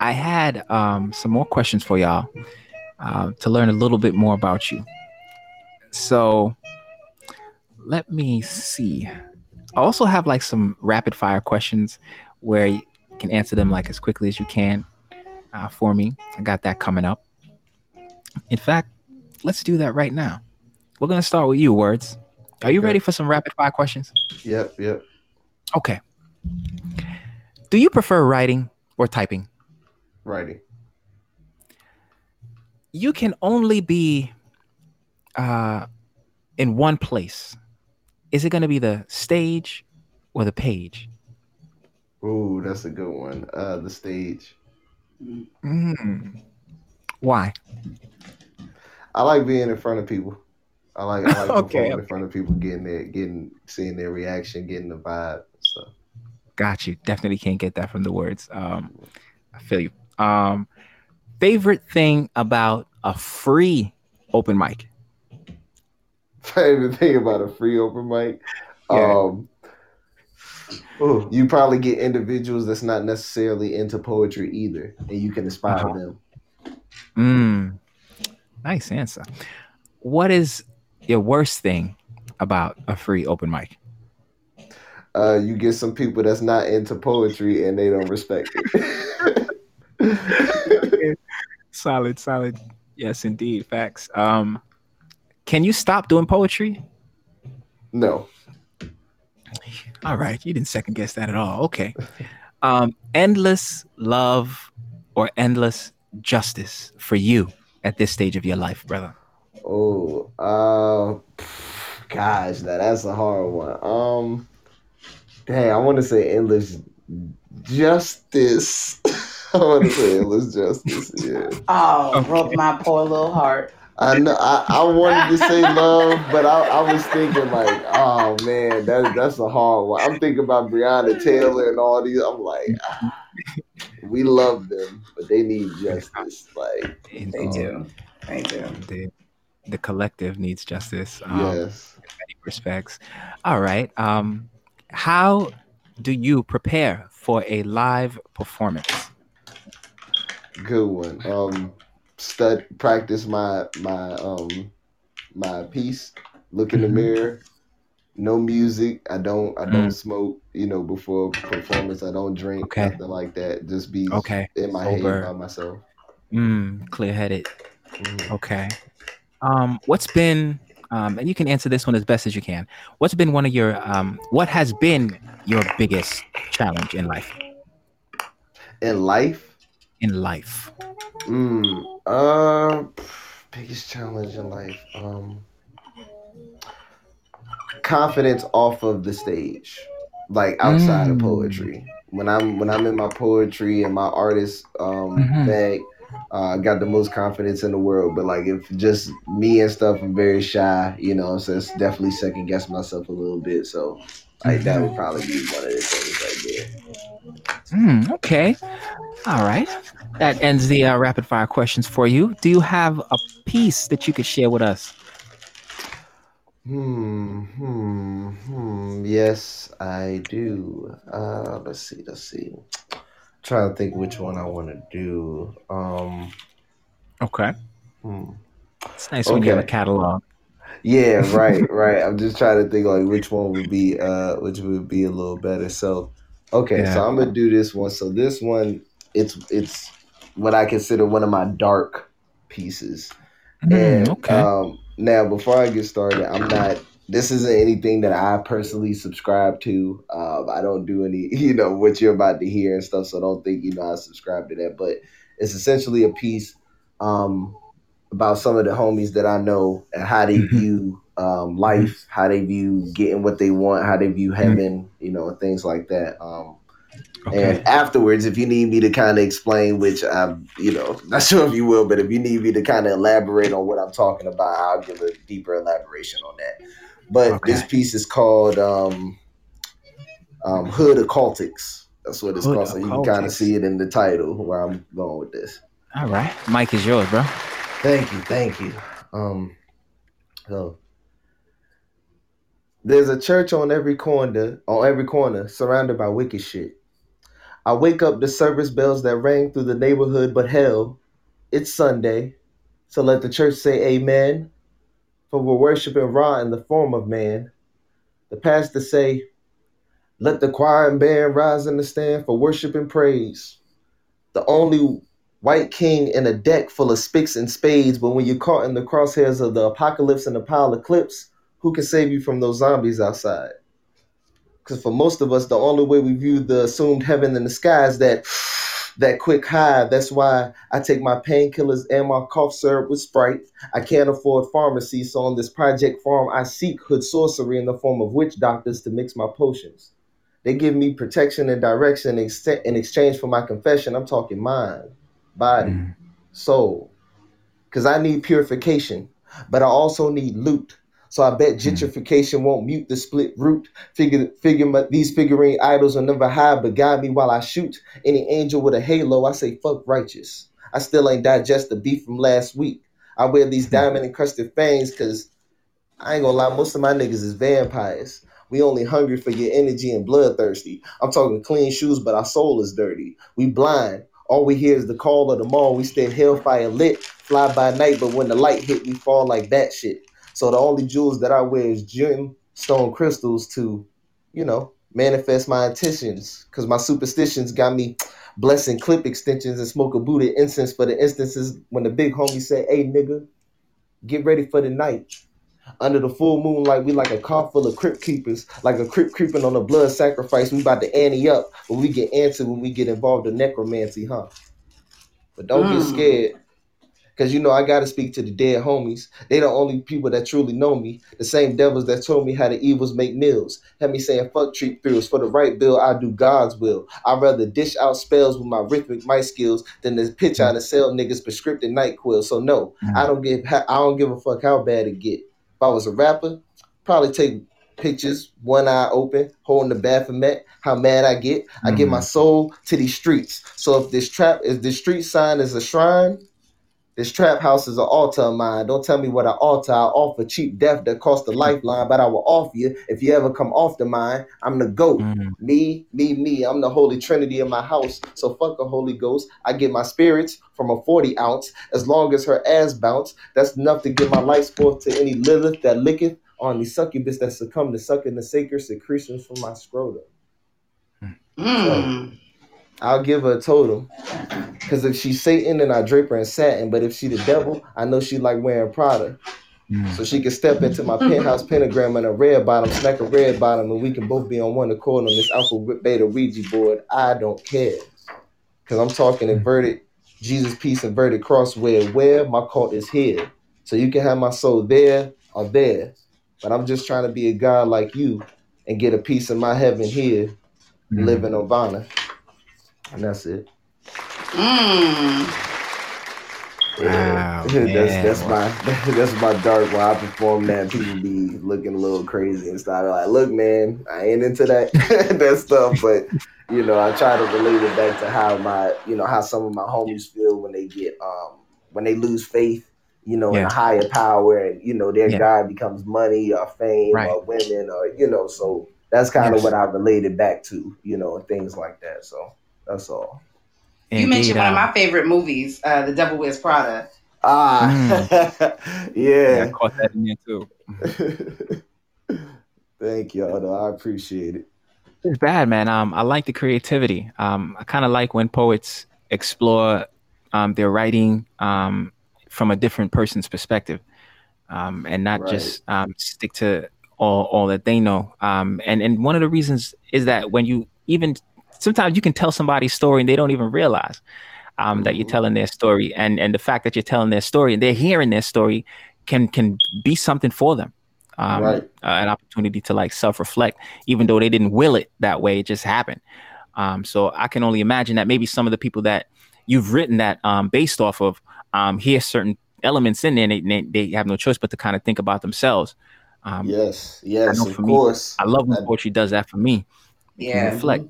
I had um, some more questions for y'all uh, to learn a little bit more about you. So let me see. I also have like some rapid fire questions where you can answer them like as quickly as you can uh, for me. I got that coming up. In fact, let's do that right now. We're gonna start with you, words. Are you Okay. ready for some rapid fire questions? Yep, yep. Okay. Do you prefer writing or typing? Writing. You can only be uh, in one place. Is it going to be the stage or the page? Oh, that's a good one. Uh, the stage. Mm. Why? I like being in front of people. I like I like Okay, okay. in front of people, getting their getting seeing their reaction, getting the vibe. stuff. Got you. Definitely can't get that from the words. Um, I feel you. Um, favorite thing about a free open mic? favorite thing about a free open mic. Yeah. Um, ooh, you probably get individuals that's not necessarily into poetry either, and you can inspire Uh-huh. them. Mm, nice answer. What is your worst thing about a free open mic? Uh, you get some people that's not into poetry and they don't respect it. Solid, solid. Yes, indeed. Facts. Um, can you stop doing poetry? no, All right, you didn't second guess that at all. Okay. Um, endless love or endless justice for you at this stage of your life, brother. Oh, uh, gosh, now that's a hard one. Um, dang, I want to say endless justice. I want to say endless justice. Yeah. Oh, Okay. broke my poor little heart. I know I, I wanted to say love, but I, I was thinking like, oh man, that that's a hard one. I'm thinking about Breonna Taylor and all these. I'm like, ah, we love them, but they need justice. Like, They Indeed. do. They do. The, the collective needs justice. Um, yes. in many respects. All right. Um, how do you prepare for a live performance? Good one. Um, stud practice my my um my piece. Look in the Mhm. mirror. No music. I don't I don't Mm. smoke. You know, before performance, I don't drink. Okay. Nothing like that. Just be Okay. in my head by myself. Mm, clear headed. Mhm. Okay. Um, what's been, um, and you can answer this one as best as you can. What's been one of your, um, what has been your biggest challenge in life? In life, In life. mm, uh, biggest challenge in life. Um, confidence off of the stage, like outside of Mm. poetry. When I'm when I'm in my poetry and my artist um Mhm. bag, uh, I got the most confidence in the world. But like if just me and stuff, I'm very shy. You know, so it's definitely second guess myself a little bit. So like that would probably be one of the things right there. Mm, okay. All right. That ends the uh, rapid fire questions for you. Do you have a piece that you could share with us? Hmm, hmm, hmm. Yes, I do. Uh, let's see, let's see. Trying to think which one I want to do. Um, Okay. hmm. It's nice when you have a catalog. Yeah, right, right. I'm just trying to think like which one would be uh which would be a little better. So okay, Yeah. so I'm gonna do this one. So this one it's it's what I consider one of my dark pieces. Mm, And okay. um, now, before I get started, I'm not. This isn't anything that I personally subscribe to. Um, I don't do any, you know, what you're about to hear and stuff. So don't think you know I subscribe to that. But it's essentially a piece um, about some of the homies that I know and how they Mhm. view um, life, how they view getting what they want, how they view heaven, you know, things like that. Um, Okay. And afterwards, if you need me to kind of explain, which I'm, you know, not sure if you will, but if you need me to kind of elaborate on what I'm talking about, I'll give a deeper elaboration on that. But okay. this piece is called um, um, Hood Occultics. That's what it's Hood called. So you can kind of see it in the title where I'm going with this. All right, mic is yours, bro. Thank you, thank you. Um, so there's a church on every corner, on every corner, surrounded by wicked shit. I wake up to service bells that rang through the neighborhood, but hell, it's Sunday, so let the church say amen. For we're worshiping Ra in the form of man. The pastor say, let the choir and band rise in the stand for worship and praise. The only white king in a deck full of spicks and spades, but when you're caught in the crosshairs of the apocalypse and the pile of clips, who can save you from those zombies outside? Because for most of us, the only way we view the assumed heaven in the sky is that that quick high. That's why I take my painkillers and my cough syrup with Sprite. I can't afford pharmacy, so on this project farm, I seek hood sorcery in the form of witch doctors to mix my potions. They give me protection and direction in exchange for my confession. I'm talking mind, body, mm. soul. Because I need purification, but I also need loot. So I bet hmm. gentrification won't mute the split root. Figure, figure these figurine idols will never hide but guide me while I shoot. Any angel with a halo, I say fuck righteous. I still ain't digest the beef from last week. I wear these hmm. diamond encrusted fangs because I ain't gonna lie, most of my niggas is vampires. We only hungry for your energy and bloodthirsty. I'm talking clean shoes, but our soul is dirty. We blind. All we hear is the call of the mall. We stay hellfire lit, fly by night, but when the light hit, we fall like that shit. So the only jewels that I wear is gemstone crystals to, you know, manifest my intentions. Cause my superstitions got me blessing clip extensions and smoke a Buddha incense for the instances when the big homie say, "Hey nigga, get ready for the night." Under the full moonlight, we like a car full of crypt keepers, like a crypt creeping on a blood sacrifice. We about to ante up, but we get answered when we get involved in necromancy, huh? But don't mm. get scared. Cause you know I gotta speak to the dead homies. They the only people that truly know me. The same devils that told me how the evils make meals. Had me saying fuck treat thrills. For the right bill, I do God's will. I'd rather dish out spells with my rhythmic mic skills than to pitch out and sell niggas prescriptive NyQuil. So no, mm. I don't give I don't give a fuck how bad it get. If I was a rapper, probably take pictures, one eye open, holding the Baphomet. How mad I get! I mm-hmm. give my soul to these streets. So if this trap, if this street sign is a shrine, this trap house is an altar of mine. Don't tell me what I altar. I offer cheap death that cost a lifeline, but I will offer you if you ever come off the mine. I'm the goat. Mm-hmm. Me, me, me. I'm the Holy Trinity in my house. So fuck a Holy Ghost. I get my spirits from a 40 ounce. As long as her ass bounce, that's enough to give my life forth to any Lilith that licketh on the succubus that succumb to sucking the sacred secretions from my scrotum. Mm. So, I'll give her a total. Because if she's Satan, then I drape her in satin. But if she the devil, I know she like wearing Prada. Mm. So she can step into my penthouse pentagram in a red bottom, snack a red bottom, and we can both be on one accord on this alpha beta Ouija board. I don't care. Because I'm talking inverted Jesus peace inverted cross where where my cult is here. So you can have my soul there or there. But I'm just trying to be a God like you and get a piece of my heaven here, mm. live in Nirvana. And that's it. Mm. Wow, that's that's my that's my dark when I perform that people be looking a little crazy and stuff. Like, look, man, I ain't into that that stuff, but you know, I try to relate it back to how my you know how some of my homies feel when they get um when they lose faith, you know, yeah. in a higher power, and you know their yeah. god becomes money or fame right. or women or you know, so that's kind yes. of what I related back to, you know, and things like that. So that's all. You mentioned one of my favorite movies, uh, The Devil Wears Prada. Ah, mm. yeah. yeah. I caught that in there too. Thank y'all. I appreciate it. It's bad, man. Um, I like the creativity. Um, I kind of like when poets explore um, their writing um, from a different person's perspective, um, and not right. just um, stick to all all that they know. Um, and and one of the reasons is that when you even sometimes you can tell somebody's story and they don't even realize um, that you're mm-hmm. telling their story, and and the fact that you're telling their story and they're hearing their story can can be something for them. Um, right. uh, an opportunity to like self reflect, even though they didn't will it that way, it just happened. Um, so I can only imagine that maybe some of the people that you've written that um, based off of um, hear certain elements in there, and they, they have no choice but to kind of think about themselves. Um, yes, yes, of course. I love when poetry does that for me. Yeah, reflect.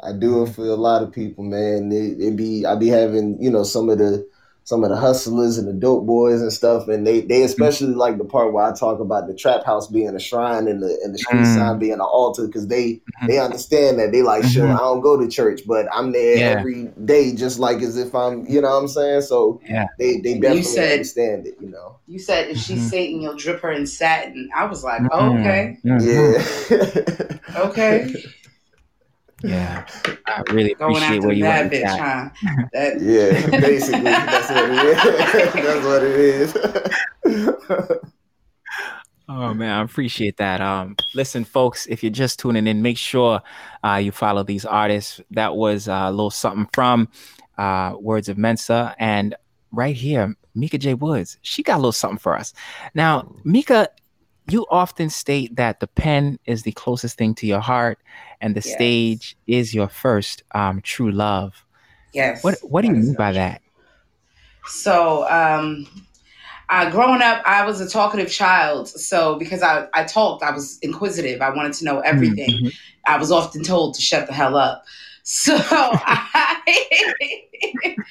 I do it for a lot of people, man. It, it be I be having you know some of the some of the hustlers and the dope boys and stuff, and they they especially mm-hmm. like the part where I talk about the trap house being a shrine and the and the street mm-hmm. sign being an altar because they mm-hmm. they understand that they like sure mm-hmm. I don't go to church, but I'm there yeah. every day just like as if I'm you know what I'm saying. So yeah, they they definitely said, understand it. You know, you said if she's mm-hmm. Satan, you'll drip her in satin. I was like, oh, okay, yeah, okay. Yeah, I really appreciate where you that bitch, huh? That... yeah, basically, that's what it is. that's what it is. oh man, I appreciate that. Um, listen, folks, if you're just tuning in, make sure uh, you follow these artists. That was uh, a little something from uh, Words of Mensah, and right here, Meka J. Woods. She got a little something for us. Now, Meka, you often state that the pen is the closest thing to your heart and the yes. stage is your first um, true love. Yes. What What do you mean by that? So, um, uh, growing up, I was a talkative child. So, because I, I talked, I was inquisitive. I wanted to know everything. Mm-hmm. I was often told to shut the hell up. So, I,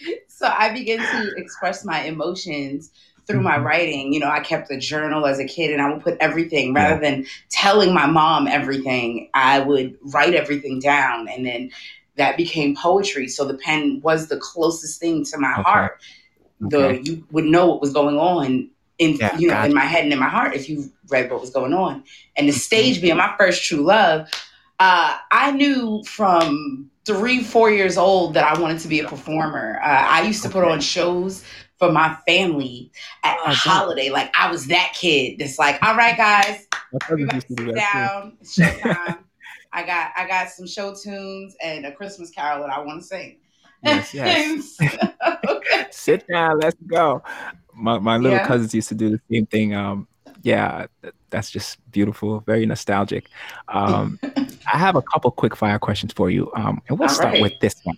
so I began to express my emotions through my mm-hmm. writing. You know, I kept a journal as a kid and I would put everything rather than telling my mom everything, I would write everything down and then that became poetry. So the pen was the closest thing to my okay. heart. The okay. you would know what was going on in yeah, you know in my head and in my heart if you read what was going on. And the stage mm-hmm. being my first true love, uh, I knew from three, four years old that I wanted to be a performer. Uh, I used to put on shows for my family at a holiday. Like I was that kid that's like, all right, guys, everybody sit down. It's showtime. I got I got some show tunes and a Christmas carol that I want to sing. Yes, yes. okay. Sit down, let's go. My my little yeah. cousins used to do the same thing. Um, yeah, that's just beautiful, very nostalgic. Um, I have a couple quick fire questions for you, um, and we'll All start right. with this one.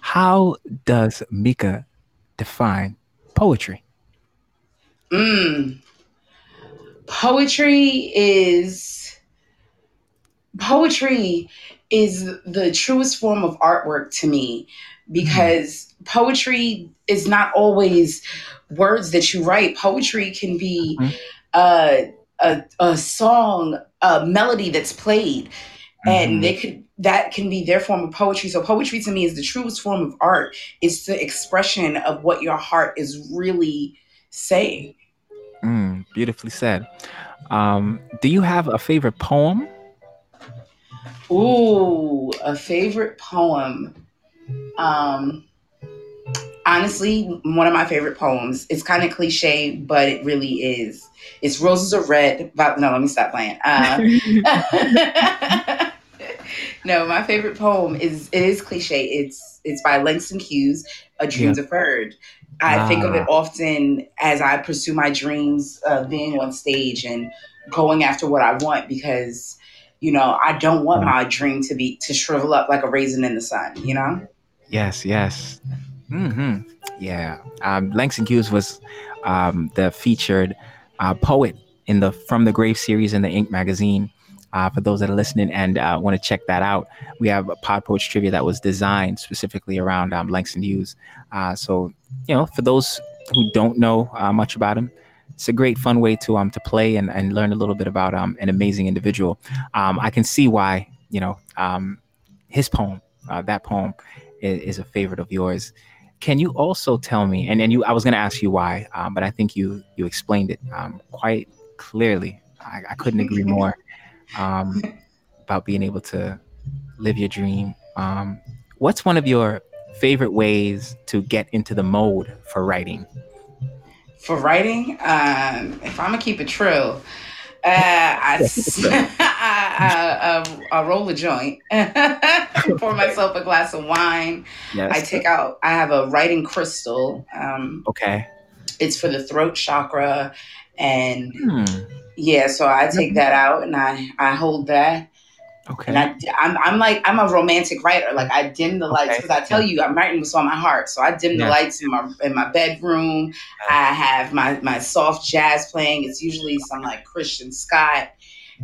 How does Meka define poetry? Mm. Poetry is poetry is the truest form of artwork to me because mm. poetry is not always words that you write. Poetry can be mm-hmm. uh, a, a song, a melody that's played, mm-hmm. and they could that can be their form of poetry. So poetry to me is the truest form of art. It's the expression of what your heart is really saying. Mm, beautifully said. Um, do you have a favorite poem? Ooh, a favorite poem. Um, honestly, one of my favorite poems. It's kind of cliche, but it really is. It's Roses Are Red. About, no, let me stop playing. Uh, no, my favorite poem is it is cliche. It's it's by Langston Hughes, A Dream yeah. Deferred. I ah. think of it ah. often as I pursue my dreams of being on stage and going after what I want because you know I don't want my dream to be to shrivel up like a raisin in the sun. You know. Yes. Yes. Hmm. Yeah. Um, Langston Hughes was um, the featured uh, poet in the From the Grave series in the Ink magazine. Uh, for those that are listening and uh, want to check that out, we have a Pod Poetry Trivia that was designed specifically around um, Langston Hughes. Uh, so, you know, for those who don't know uh, much about him, it's a great fun way to um to play and, and learn a little bit about um an amazing individual. Um, I can see why you know um his poem, uh, that poem, is, is, a favorite of yours. Can you also tell me? And and you, I was going to ask you why, um, but I think you you explained it um, quite clearly. I, I couldn't agree more um, about being able to live your dream. Um, what's one of your favorite ways to get into the mode for writing? For writing, um, if I'm gonna keep it true, uh, I, I, I, I, roll a joint, pour myself a glass of wine. Yes. I take out. I have a writing crystal. Um, okay. It's for the throat chakra, and hmm. Yeah, so I take that out and I I hold that Okay. And I, I'm, I'm like, I'm a romantic writer. Like I dim the lights because okay. I tell you, I'm writing what's on my heart. So I dim yeah. the lights in my in my bedroom. I have my my soft jazz playing. It's usually some like Christian Scott,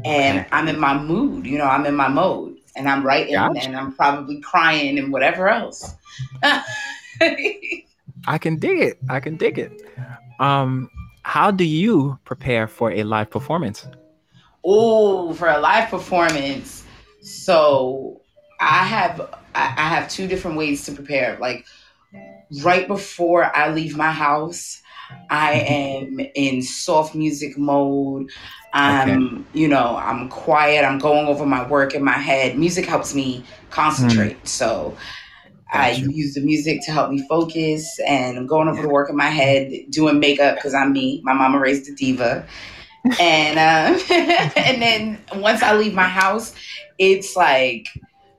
and I'm in my mood. You know, I'm in my mode, and I'm writing, gotcha. and I'm probably crying and whatever else. I can dig it. I can dig it. Um, how do you prepare for a live performance? Oh, for a live performance. So I have I have two different ways to prepare. Like right before I leave my house, I am in soft music mode. I'm, okay. you know, I'm quiet. I'm going over my work in my head. Music helps me concentrate. Mm. So I use the music to help me focus and I'm going over yeah. the work in my head, doing makeup because I'm me. My mama raised a diva. and uh, and then once I leave my house, it's like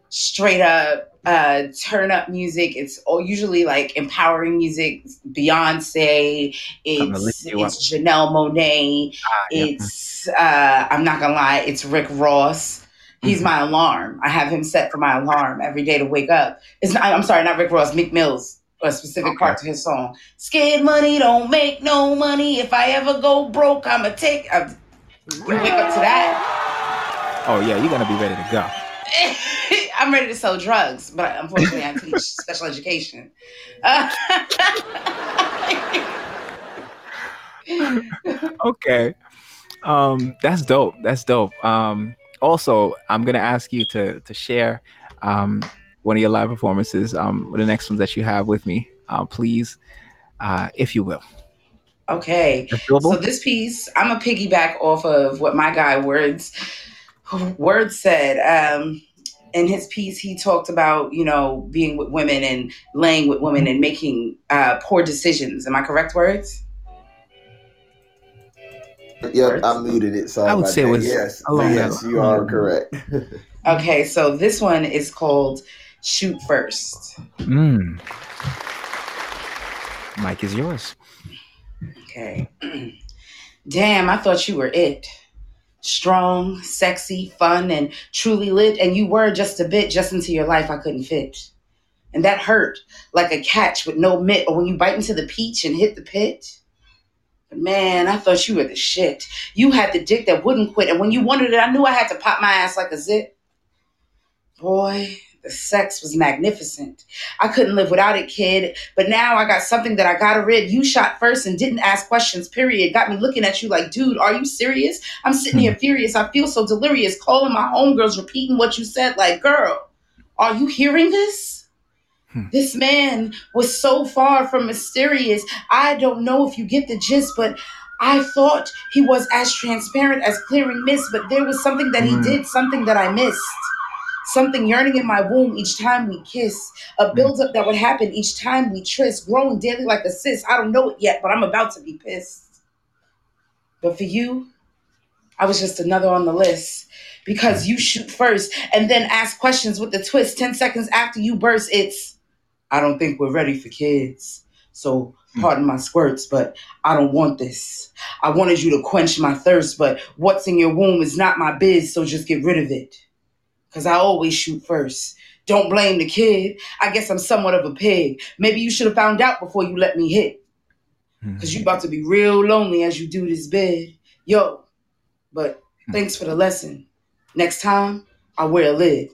straight up uh, turn up music. It's all usually like empowering music. Beyonce. It's it's Janelle Monáe. Ah, yeah. It's uh, I'm not gonna lie. It's Rick Ross. He's mm-hmm. my alarm. I have him set for my alarm every day to wake up. It's not, I'm sorry, not Rick Ross. Meek Mills. A specific okay. part to his song. Scared money don't make no money. If I ever go broke, I'ma take. Uh, you wake up to that. Oh yeah, you're gonna be ready to go. I'm ready to sell drugs, but unfortunately, I teach special education. okay, um, that's dope. That's dope. Um, also, I'm gonna ask you to to share um, one of your live performances, um, the next ones that you have with me, uh, please, uh, if you will. Okay. So this piece, I'm a piggyback off of what my guy Words Words said. Um, in his piece, he talked about you know being with women and laying with women and making uh, poor decisions. Am I correct, Words? Yep, I muted it. So I would say it was yes, yes, you are correct. okay, so this one is called "Shoot First. Mm. Mike is yours. Okay. Damn, I thought you were it strong, sexy, fun, and truly lit, and you were just a bit just into your life I couldn't fit. And that hurt like a catch with no mitt, or when you bite into the peach and hit the pit. Man, I thought you were the shit. You had the dick that wouldn't quit, and when you wanted it, I knew I had to pop my ass like a zit. Boy, the sex was magnificent. I couldn't live without it, kid. But now I got something that I gotta rid. You shot first and didn't ask questions, period. Got me looking at you like, dude, are you serious? I'm sitting here hmm. furious. I feel so delirious, calling my homegirls, repeating what you said, like, girl, are you hearing this? Hmm. This man was so far from mysterious. I don't know if you get the gist, but I thought he was as transparent as clearing mist, but there was something that he hmm. did, something that I missed something yearning in my womb each time we kiss, a mm. buildup that would happen each time we tryst, growing daily like a cyst. I don't know it yet, but I'm about to be pissed. But for you, I was just another on the list because you shoot first and then ask questions with the twist. 10 seconds after you burst, it's, I don't think we're ready for kids. So mm. pardon my squirts, but I don't want this. I wanted you to quench my thirst, but what's in your womb is not my biz, so just get rid of it because I always shoot first. Don't blame the kid. I guess I'm somewhat of a pig. Maybe you should have found out before you let me hit. Because mm-hmm. you about to be real lonely as you do this bed. Yo, but thanks for the lesson. Next time, I'll wear a lid.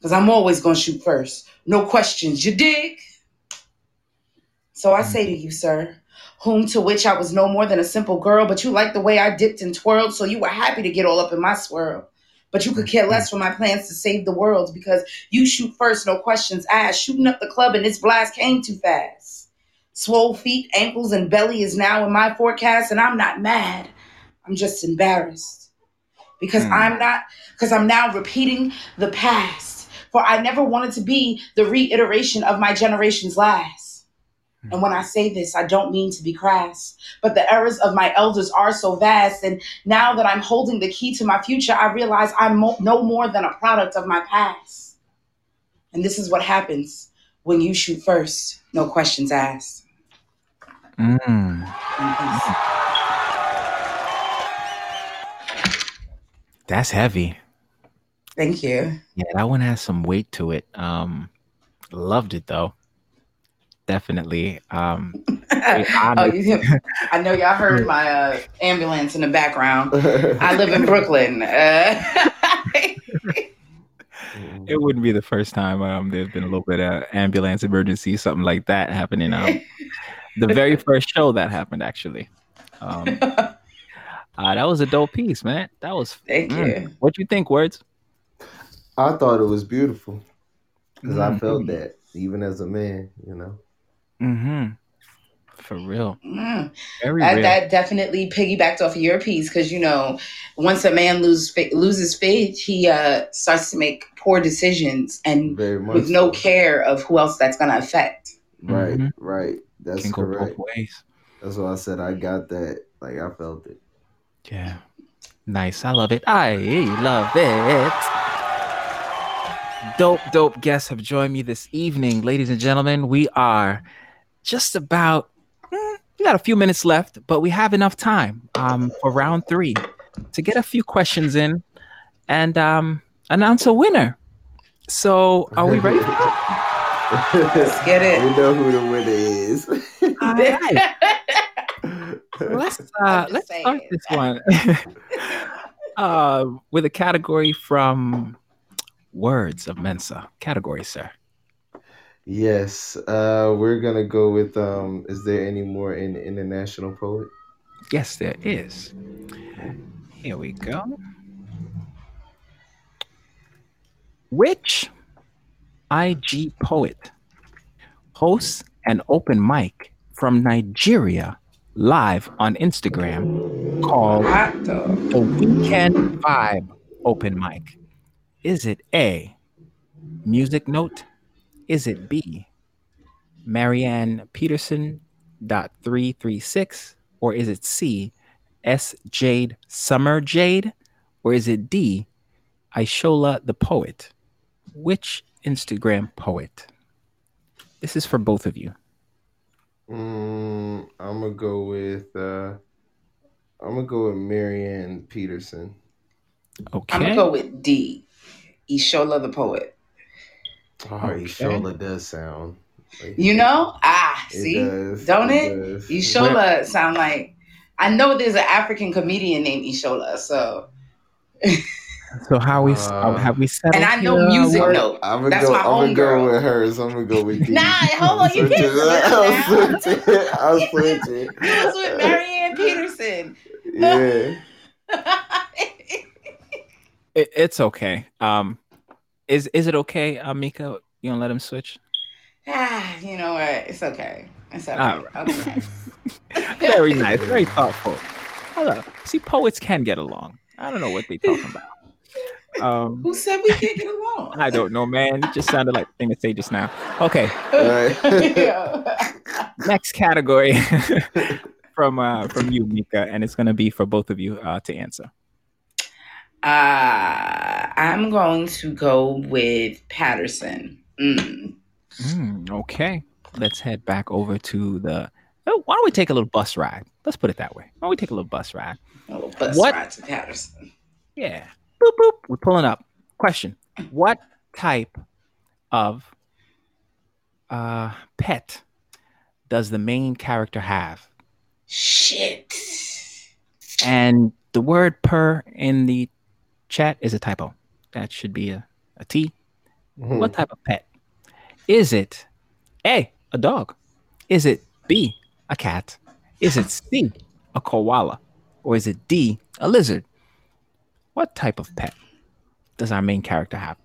Because I'm always going to shoot first. No questions. You dig? So I say to you, sir, whom to which I was no more than a simple girl, but you liked the way I dipped and twirled, so you were happy to get all up in my swirl. But you could care less for my plans to save the world because you shoot first, no questions asked. Shooting up the club and this blast came too fast. Swole feet, ankles, and belly is now in my forecast, and I'm not mad. I'm just embarrassed because mm. I'm not because I'm now repeating the past. For I never wanted to be the reiteration of my generation's last. And when I say this, I don't mean to be crass, but the errors of my elders are so vast. And now that I'm holding the key to my future, I realize I'm mo- no more than a product of my past. And this is what happens when you shoot first, no questions asked. Mm. That's heavy. Thank you. Yeah, that one has some weight to it. Um, loved it though. Definitely. Um, oh, you, I know y'all heard my uh, ambulance in the background. I live in Brooklyn. Uh, it wouldn't be the first time um, there's been a little bit of ambulance emergency, something like that happening. Um, the very first show that happened, actually. Um, uh, that was a dope piece, man. That was. Thank mm. you. What you think, words? I thought it was beautiful because I felt Mhm. that even as a man, you know. Mm-hmm. For real. Mm. Very That, real. that definitely piggybacked off of your piece because you know once a man lose, loses faith, he uh, starts to make poor decisions and Very much with no care of who else that's going to affect. Right, Mhm. right. That's Can go correct. both ways. That's why I said I got that. Like I felt it. Yeah. Nice. I love it. I love it. Dope, dope guests have joined me this evening. Ladies and gentlemen, we are just about, mm, we got a few minutes left, but we have enough time um, for round three to get a few questions in and um, announce a winner. So, are we ready? Let's get it. We know who the winner is. All right. let's uh, let's saying. start this one uh, with a category from words of Mensah. Category, sir. yes. Uh we're gonna go with um is there any more in international poet? Yes, there is. Here we go. Which IG poet hosts an open mic from Nigeria live on Instagram called the Weekend Vibe Open Mic? Is it A, Music Note? Is it B, Marianne Peterson dot three three six, or is it C, S Jade Summer Jade, or is it D, Ishola the Poet? Which Instagram poet? This is for both of you. Mm, I'm gonna go with uh I'm gonna go with Marianne Peterson. Okay. I'm going to go with D. Ishola the poet. Oh, Okay. Ishola does sound. like- You know? Ah, It see? does, Don't it? does. Ishola sound like I know there's an African comedian named Ishola, so so how we Uh, have we settled and I know here? music What- note. I'm gonna That's go. my I'm gonna go homegirl. with hers. I'm gonna go with D. Nah, hold on, you I'm can't switching. switch I'm now. switching. I'm switching. He was with Marianne Peterson. Yeah. It, it's okay. Um, is is it okay, uh, Meka? You don't let him switch. ah, you know what? It's okay. It's okay. All okay. Very nice, very thoughtful. Hello. See, poets can get along. I don't know what they talking about. Um, Who said we can't get along? I don't know, man. It just sounded like the thing to say just now. Okay, Right. next category from uh from you, Meka, and it's gonna be for both of you uh to answer. Uh, I'm going to go with Paterson. Mm. Mm, okay, let's head back over to the. Oh, why don't we take a little bus ride? Let's put it that way. Why don't we take a little bus ride? A little bus What? ride to Paterson. Yeah. Boop boop. We're pulling up. Question: What type of uh pet does the main character have? Shit. And the word "per" in the chat is a typo. That should be a, a T. Hmm. What type of pet? Is it A, a dog? Is it B, a cat? Is it C, a koala? Or is it D, a lizard? What type of pet does our main character have?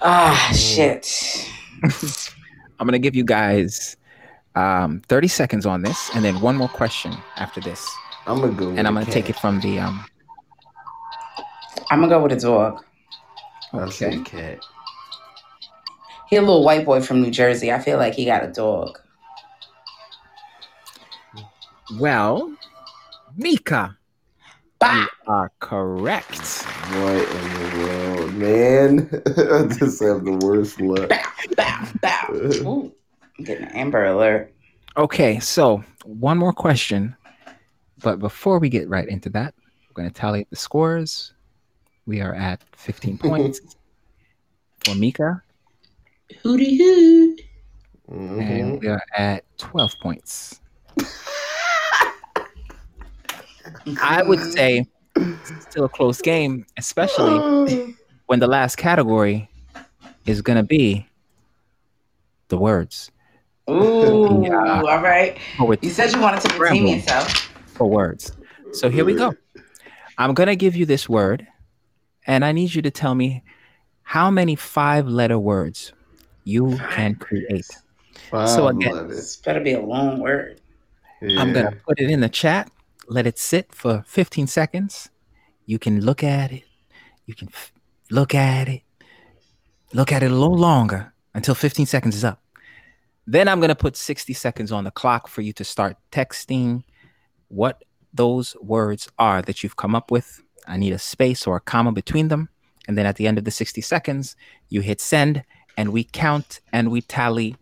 Ah, shit. I'm going to give you guys um, 30 seconds on this and then one more question after this. I'm gonna go. And I'm going to take it from the. Um, I'm gonna go with a dog. I say okay. cat. He a little white boy from New Jersey. I feel like he got a dog. Well, Meka, Bah! you are correct. What in the world, man? I just have the worst luck. Bow, bow. Ooh, I'm getting an Amber Alert. Okay, so one more question. But before we get right into that, We're going to tally the scores. We are at 15 points for Meka, Hootie hoot. Mhm. and we are at 12 points. I would say it's still a close game, especially when the last category is going to be the words. Ooh, Yeah. all right. Poets You said you wanted to redeem Scramble. yourself. For words. So here we go. I'm going to give you this word, and I need you to tell me how many five letter words you can create. Five So again- letters. This better be a long word. I'm going to put it in the chat, let it sit for 15 seconds. You can look at it. You can f- look at it. Look at it a little longer until 15 seconds is up. Then I'm going to put 60 seconds on the clock for you to start texting what those words are that you've come up with. I need a space or a comma between them. And then at the end of the 60 seconds, you hit send and we count and we tally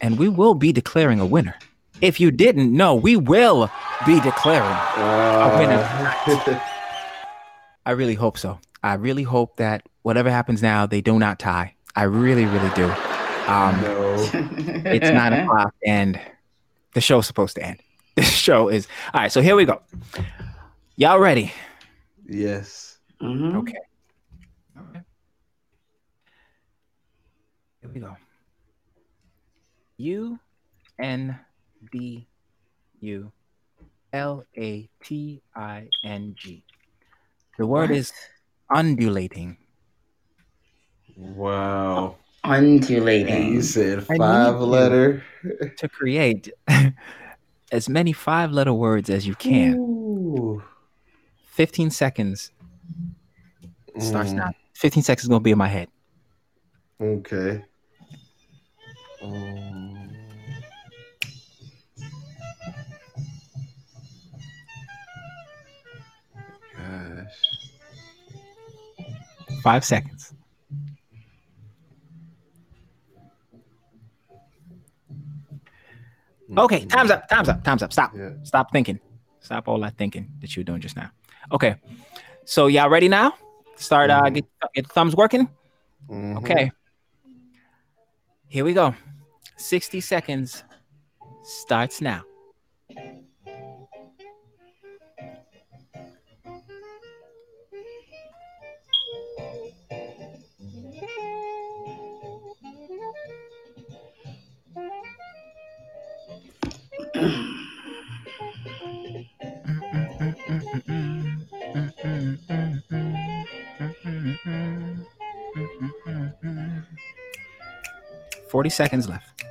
and we will be declaring a winner. If you didn't know, we will be declaring. Uh, a winner. I really hope so. I really hope that whatever happens now, they do not tie. I really, really do. Um, no. it's nine o'clock and the show's supposed to end. This show is all right. So here we go. Y'all ready? Yes. Mhm. Okay. Okay. Here we go. U N D U L A T I N G. The word What? is undulating. Wow. undulating. You said five letter. To create as many five letter words as you can. Ooh. 15 seconds starts Mm, now. 15 seconds is going to be in my head. Okay. Um, gosh. Five seconds. Okay, time's up. Time's up. Time's up. Stop. Yeah. Stop thinking. Stop all that thinking that you were doing just now. Okay. So y'all ready now? Start uh Mhm. get, get the thumbs working? Mhm. Okay. Here we go. 60 seconds starts now. Forty seconds left.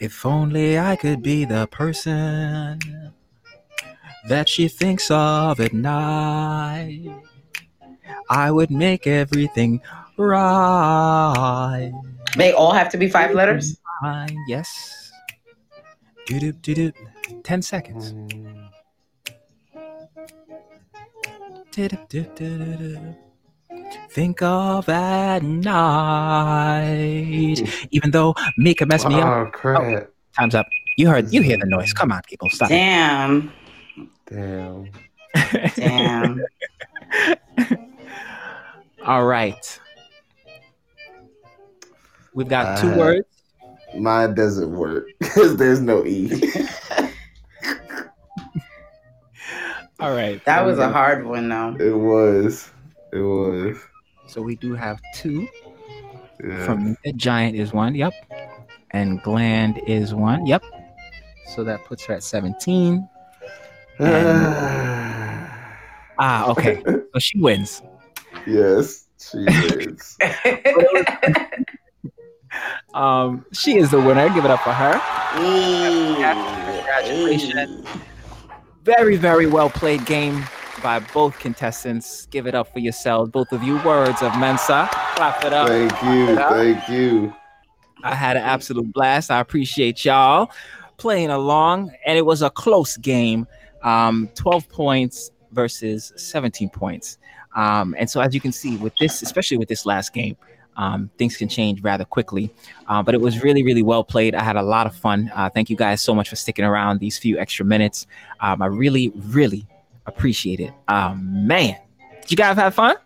If only I could be the person that she thinks of at night, I would make everything right. They all have to be five letters. Fine, yes. Doo doo doo doo. Ten seconds. Hmm. Think of at night. Even though Meka messed me up. Oh crap! Time's up. You heard you hear the noise. Come on, people. Stop. it. Damn. Damn. Damn. All right. We've got two Uh, words. Mine doesn't work because there's no e. All right. That was a hard one though. it was. It was. So we do have two. Yeah. From Meka. Giant is one. Yep. And Gland is one. Yep. So that puts her at 17. Ah, okay. So she wins. yes, she wins. Um, she is the winner. Give it up for her. Congratulations. Congratulations. Very, very well played game by both contestants. Give it up for yourselves. Both of you. Words of Mensah. Clap it up. Thank you. Yeah. Thank you. I had an absolute blast. I appreciate y'all playing along, and it was a close game. Um, 12 points versus 17 points. Um, and so, as you can see, with this, especially with this last game, um, things can change rather quickly. Uh, but it was really, really well played. I had a lot of fun. Uh, thank you guys so much for sticking around these few extra minutes. Um, I really, really appreciate it. Um, man, did you guys have fun?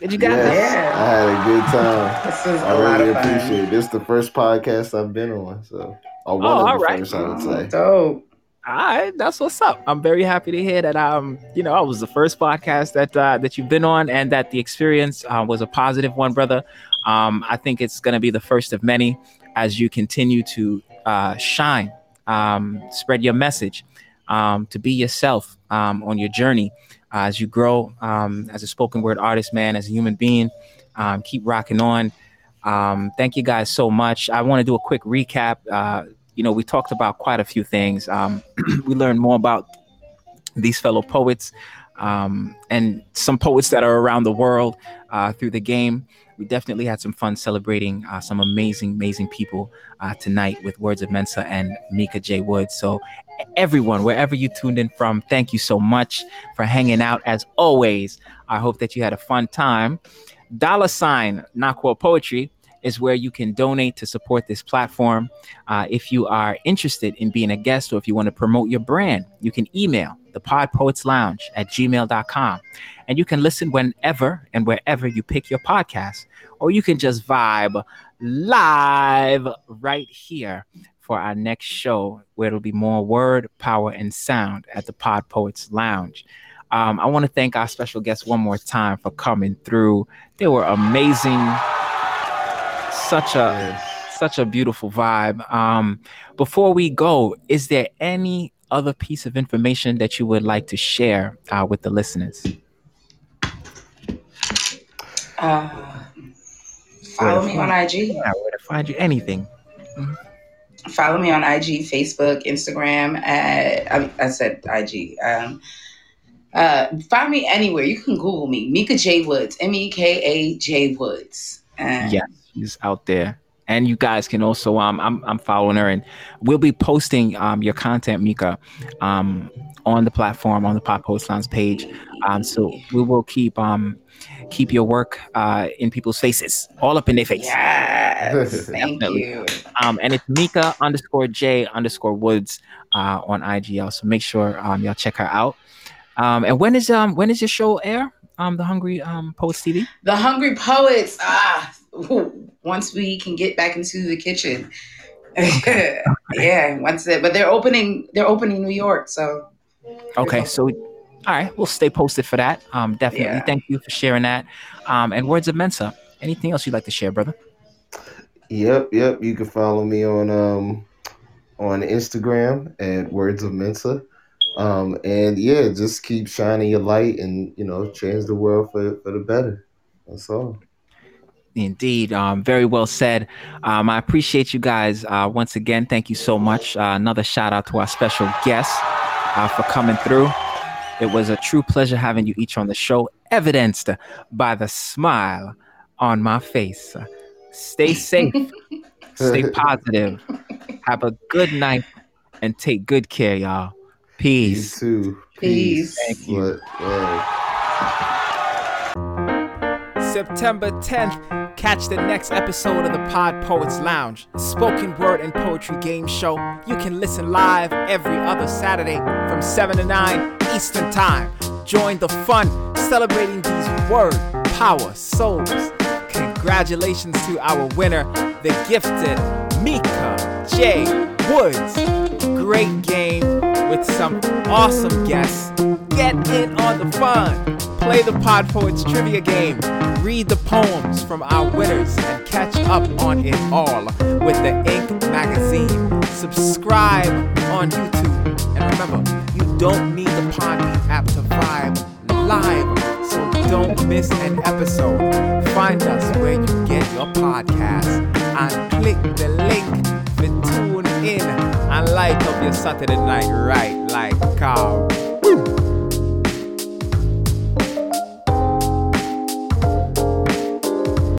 Did you guys? Yes, Yeah. I had a good time. This is a I lot really of fun. appreciate it. This is the first podcast I've been on, so or one Oh, of the all right. first, I would Oh, say. dope. All right, that's what's up. I'm very happy to hear that. Um, you know, I was the first podcast that uh, that you've been on, and that the experience uh, was a positive one, brother. Um, I think it's going to be the first of many as you continue to uh, shine, um, spread your message, um, to be yourself um, on your journey uh, as you grow um, as a spoken word artist, man, as a human being. Um, keep rocking on. Thank you guys so much. I want to do a quick recap. Uh, you know, we talked about quite a few things. We learned more about these fellow poets and some poets that are around the world uh, through the game. We definitely had some fun celebrating uh, some amazing, amazing people uh, tonight with Words of Mensah and Meka J. Woods. So, everyone, wherever you tuned in from, thank you so much for hanging out. As always, I hope that you had a fun time. Dollar sign Naquel Poetry is where you can donate to support this platform. Uh, if you are interested in being a guest or if you want to promote your brand, you can email the Pod Poets Lounge at gmail.com. And you can listen whenever and wherever you pick your podcast, or you can just vibe live right here for our next show, where it'll be more word, power, and sound at the Pod Poets Lounge. Um, I want to thank our special guests one more time for coming through. They were amazing. Such a Yes. such a beautiful vibe. Um, before we go, is there any other piece of information that you would like to share uh, with the listeners? Uh, follow me on IG. Yeah, where to find you? Anything? Follow me on IG, Facebook, Instagram. At I, I said IG. Um, uh, find me anywhere. You can Google me, Meka J Woods, M E K A J Woods. And Yes, she's out there. And you guys can also um I'm I'm following her and we'll be posting um your content, Meka, um on the platform on the Pod Poets Lounge page. Um so we will keep um keep your work uh in people's faces, all up in their face. Yes, thank you. Um, and it's Meka underscore J underscore Woods uh, on IGL. So make sure um, y'all check her out. Um, and when is um when is your show air? Um, the Hungry um Poets TV. The Hungry Poets. Ah, once we can get back into the kitchen. yeah, once it, but they're opening. They're opening New York, so Okay, so all right, we'll stay posted for that. Um, definitely. Yeah. Thank you for sharing that. Um, and words of Mensah. Anything else you'd like to share, brother? Yep, yep. You can follow me on um on Instagram at Words of Mensah. Um and yeah, just keep shining your light and you know change the world for for the better. That's all. Indeed. Um, very well said. Um, I appreciate you guys uh, once again. Thank you so much. Uh, another shout out to our special guests uh, for coming through. It was a true pleasure having you each on the show, evidenced by the smile on my face. Stay safe, stay positive, have a good night, and take good care, y'all. You Peace. too. Peace. Thank you. But, yeah. September 10th, catch the next episode of the Pod Poets Lounge, spoken word and poetry game show. You can listen live every other Saturday from 7 to 9 Eastern Time. Join the fun celebrating these word, power, souls. Congratulations to our winner, the gifted Meka J. Woods. Great game with some awesome guests. Get in on the fun. Play the Pod Poets trivia game. Read the poems from our winners and catch up on it all with the Ink magazine. Subscribe on YouTube. And remember, you don't need the Podbean app to vibe live, so don't miss an episode. Find us where you get your podcast and click the link to tune in and light up your Saturday night right like cow.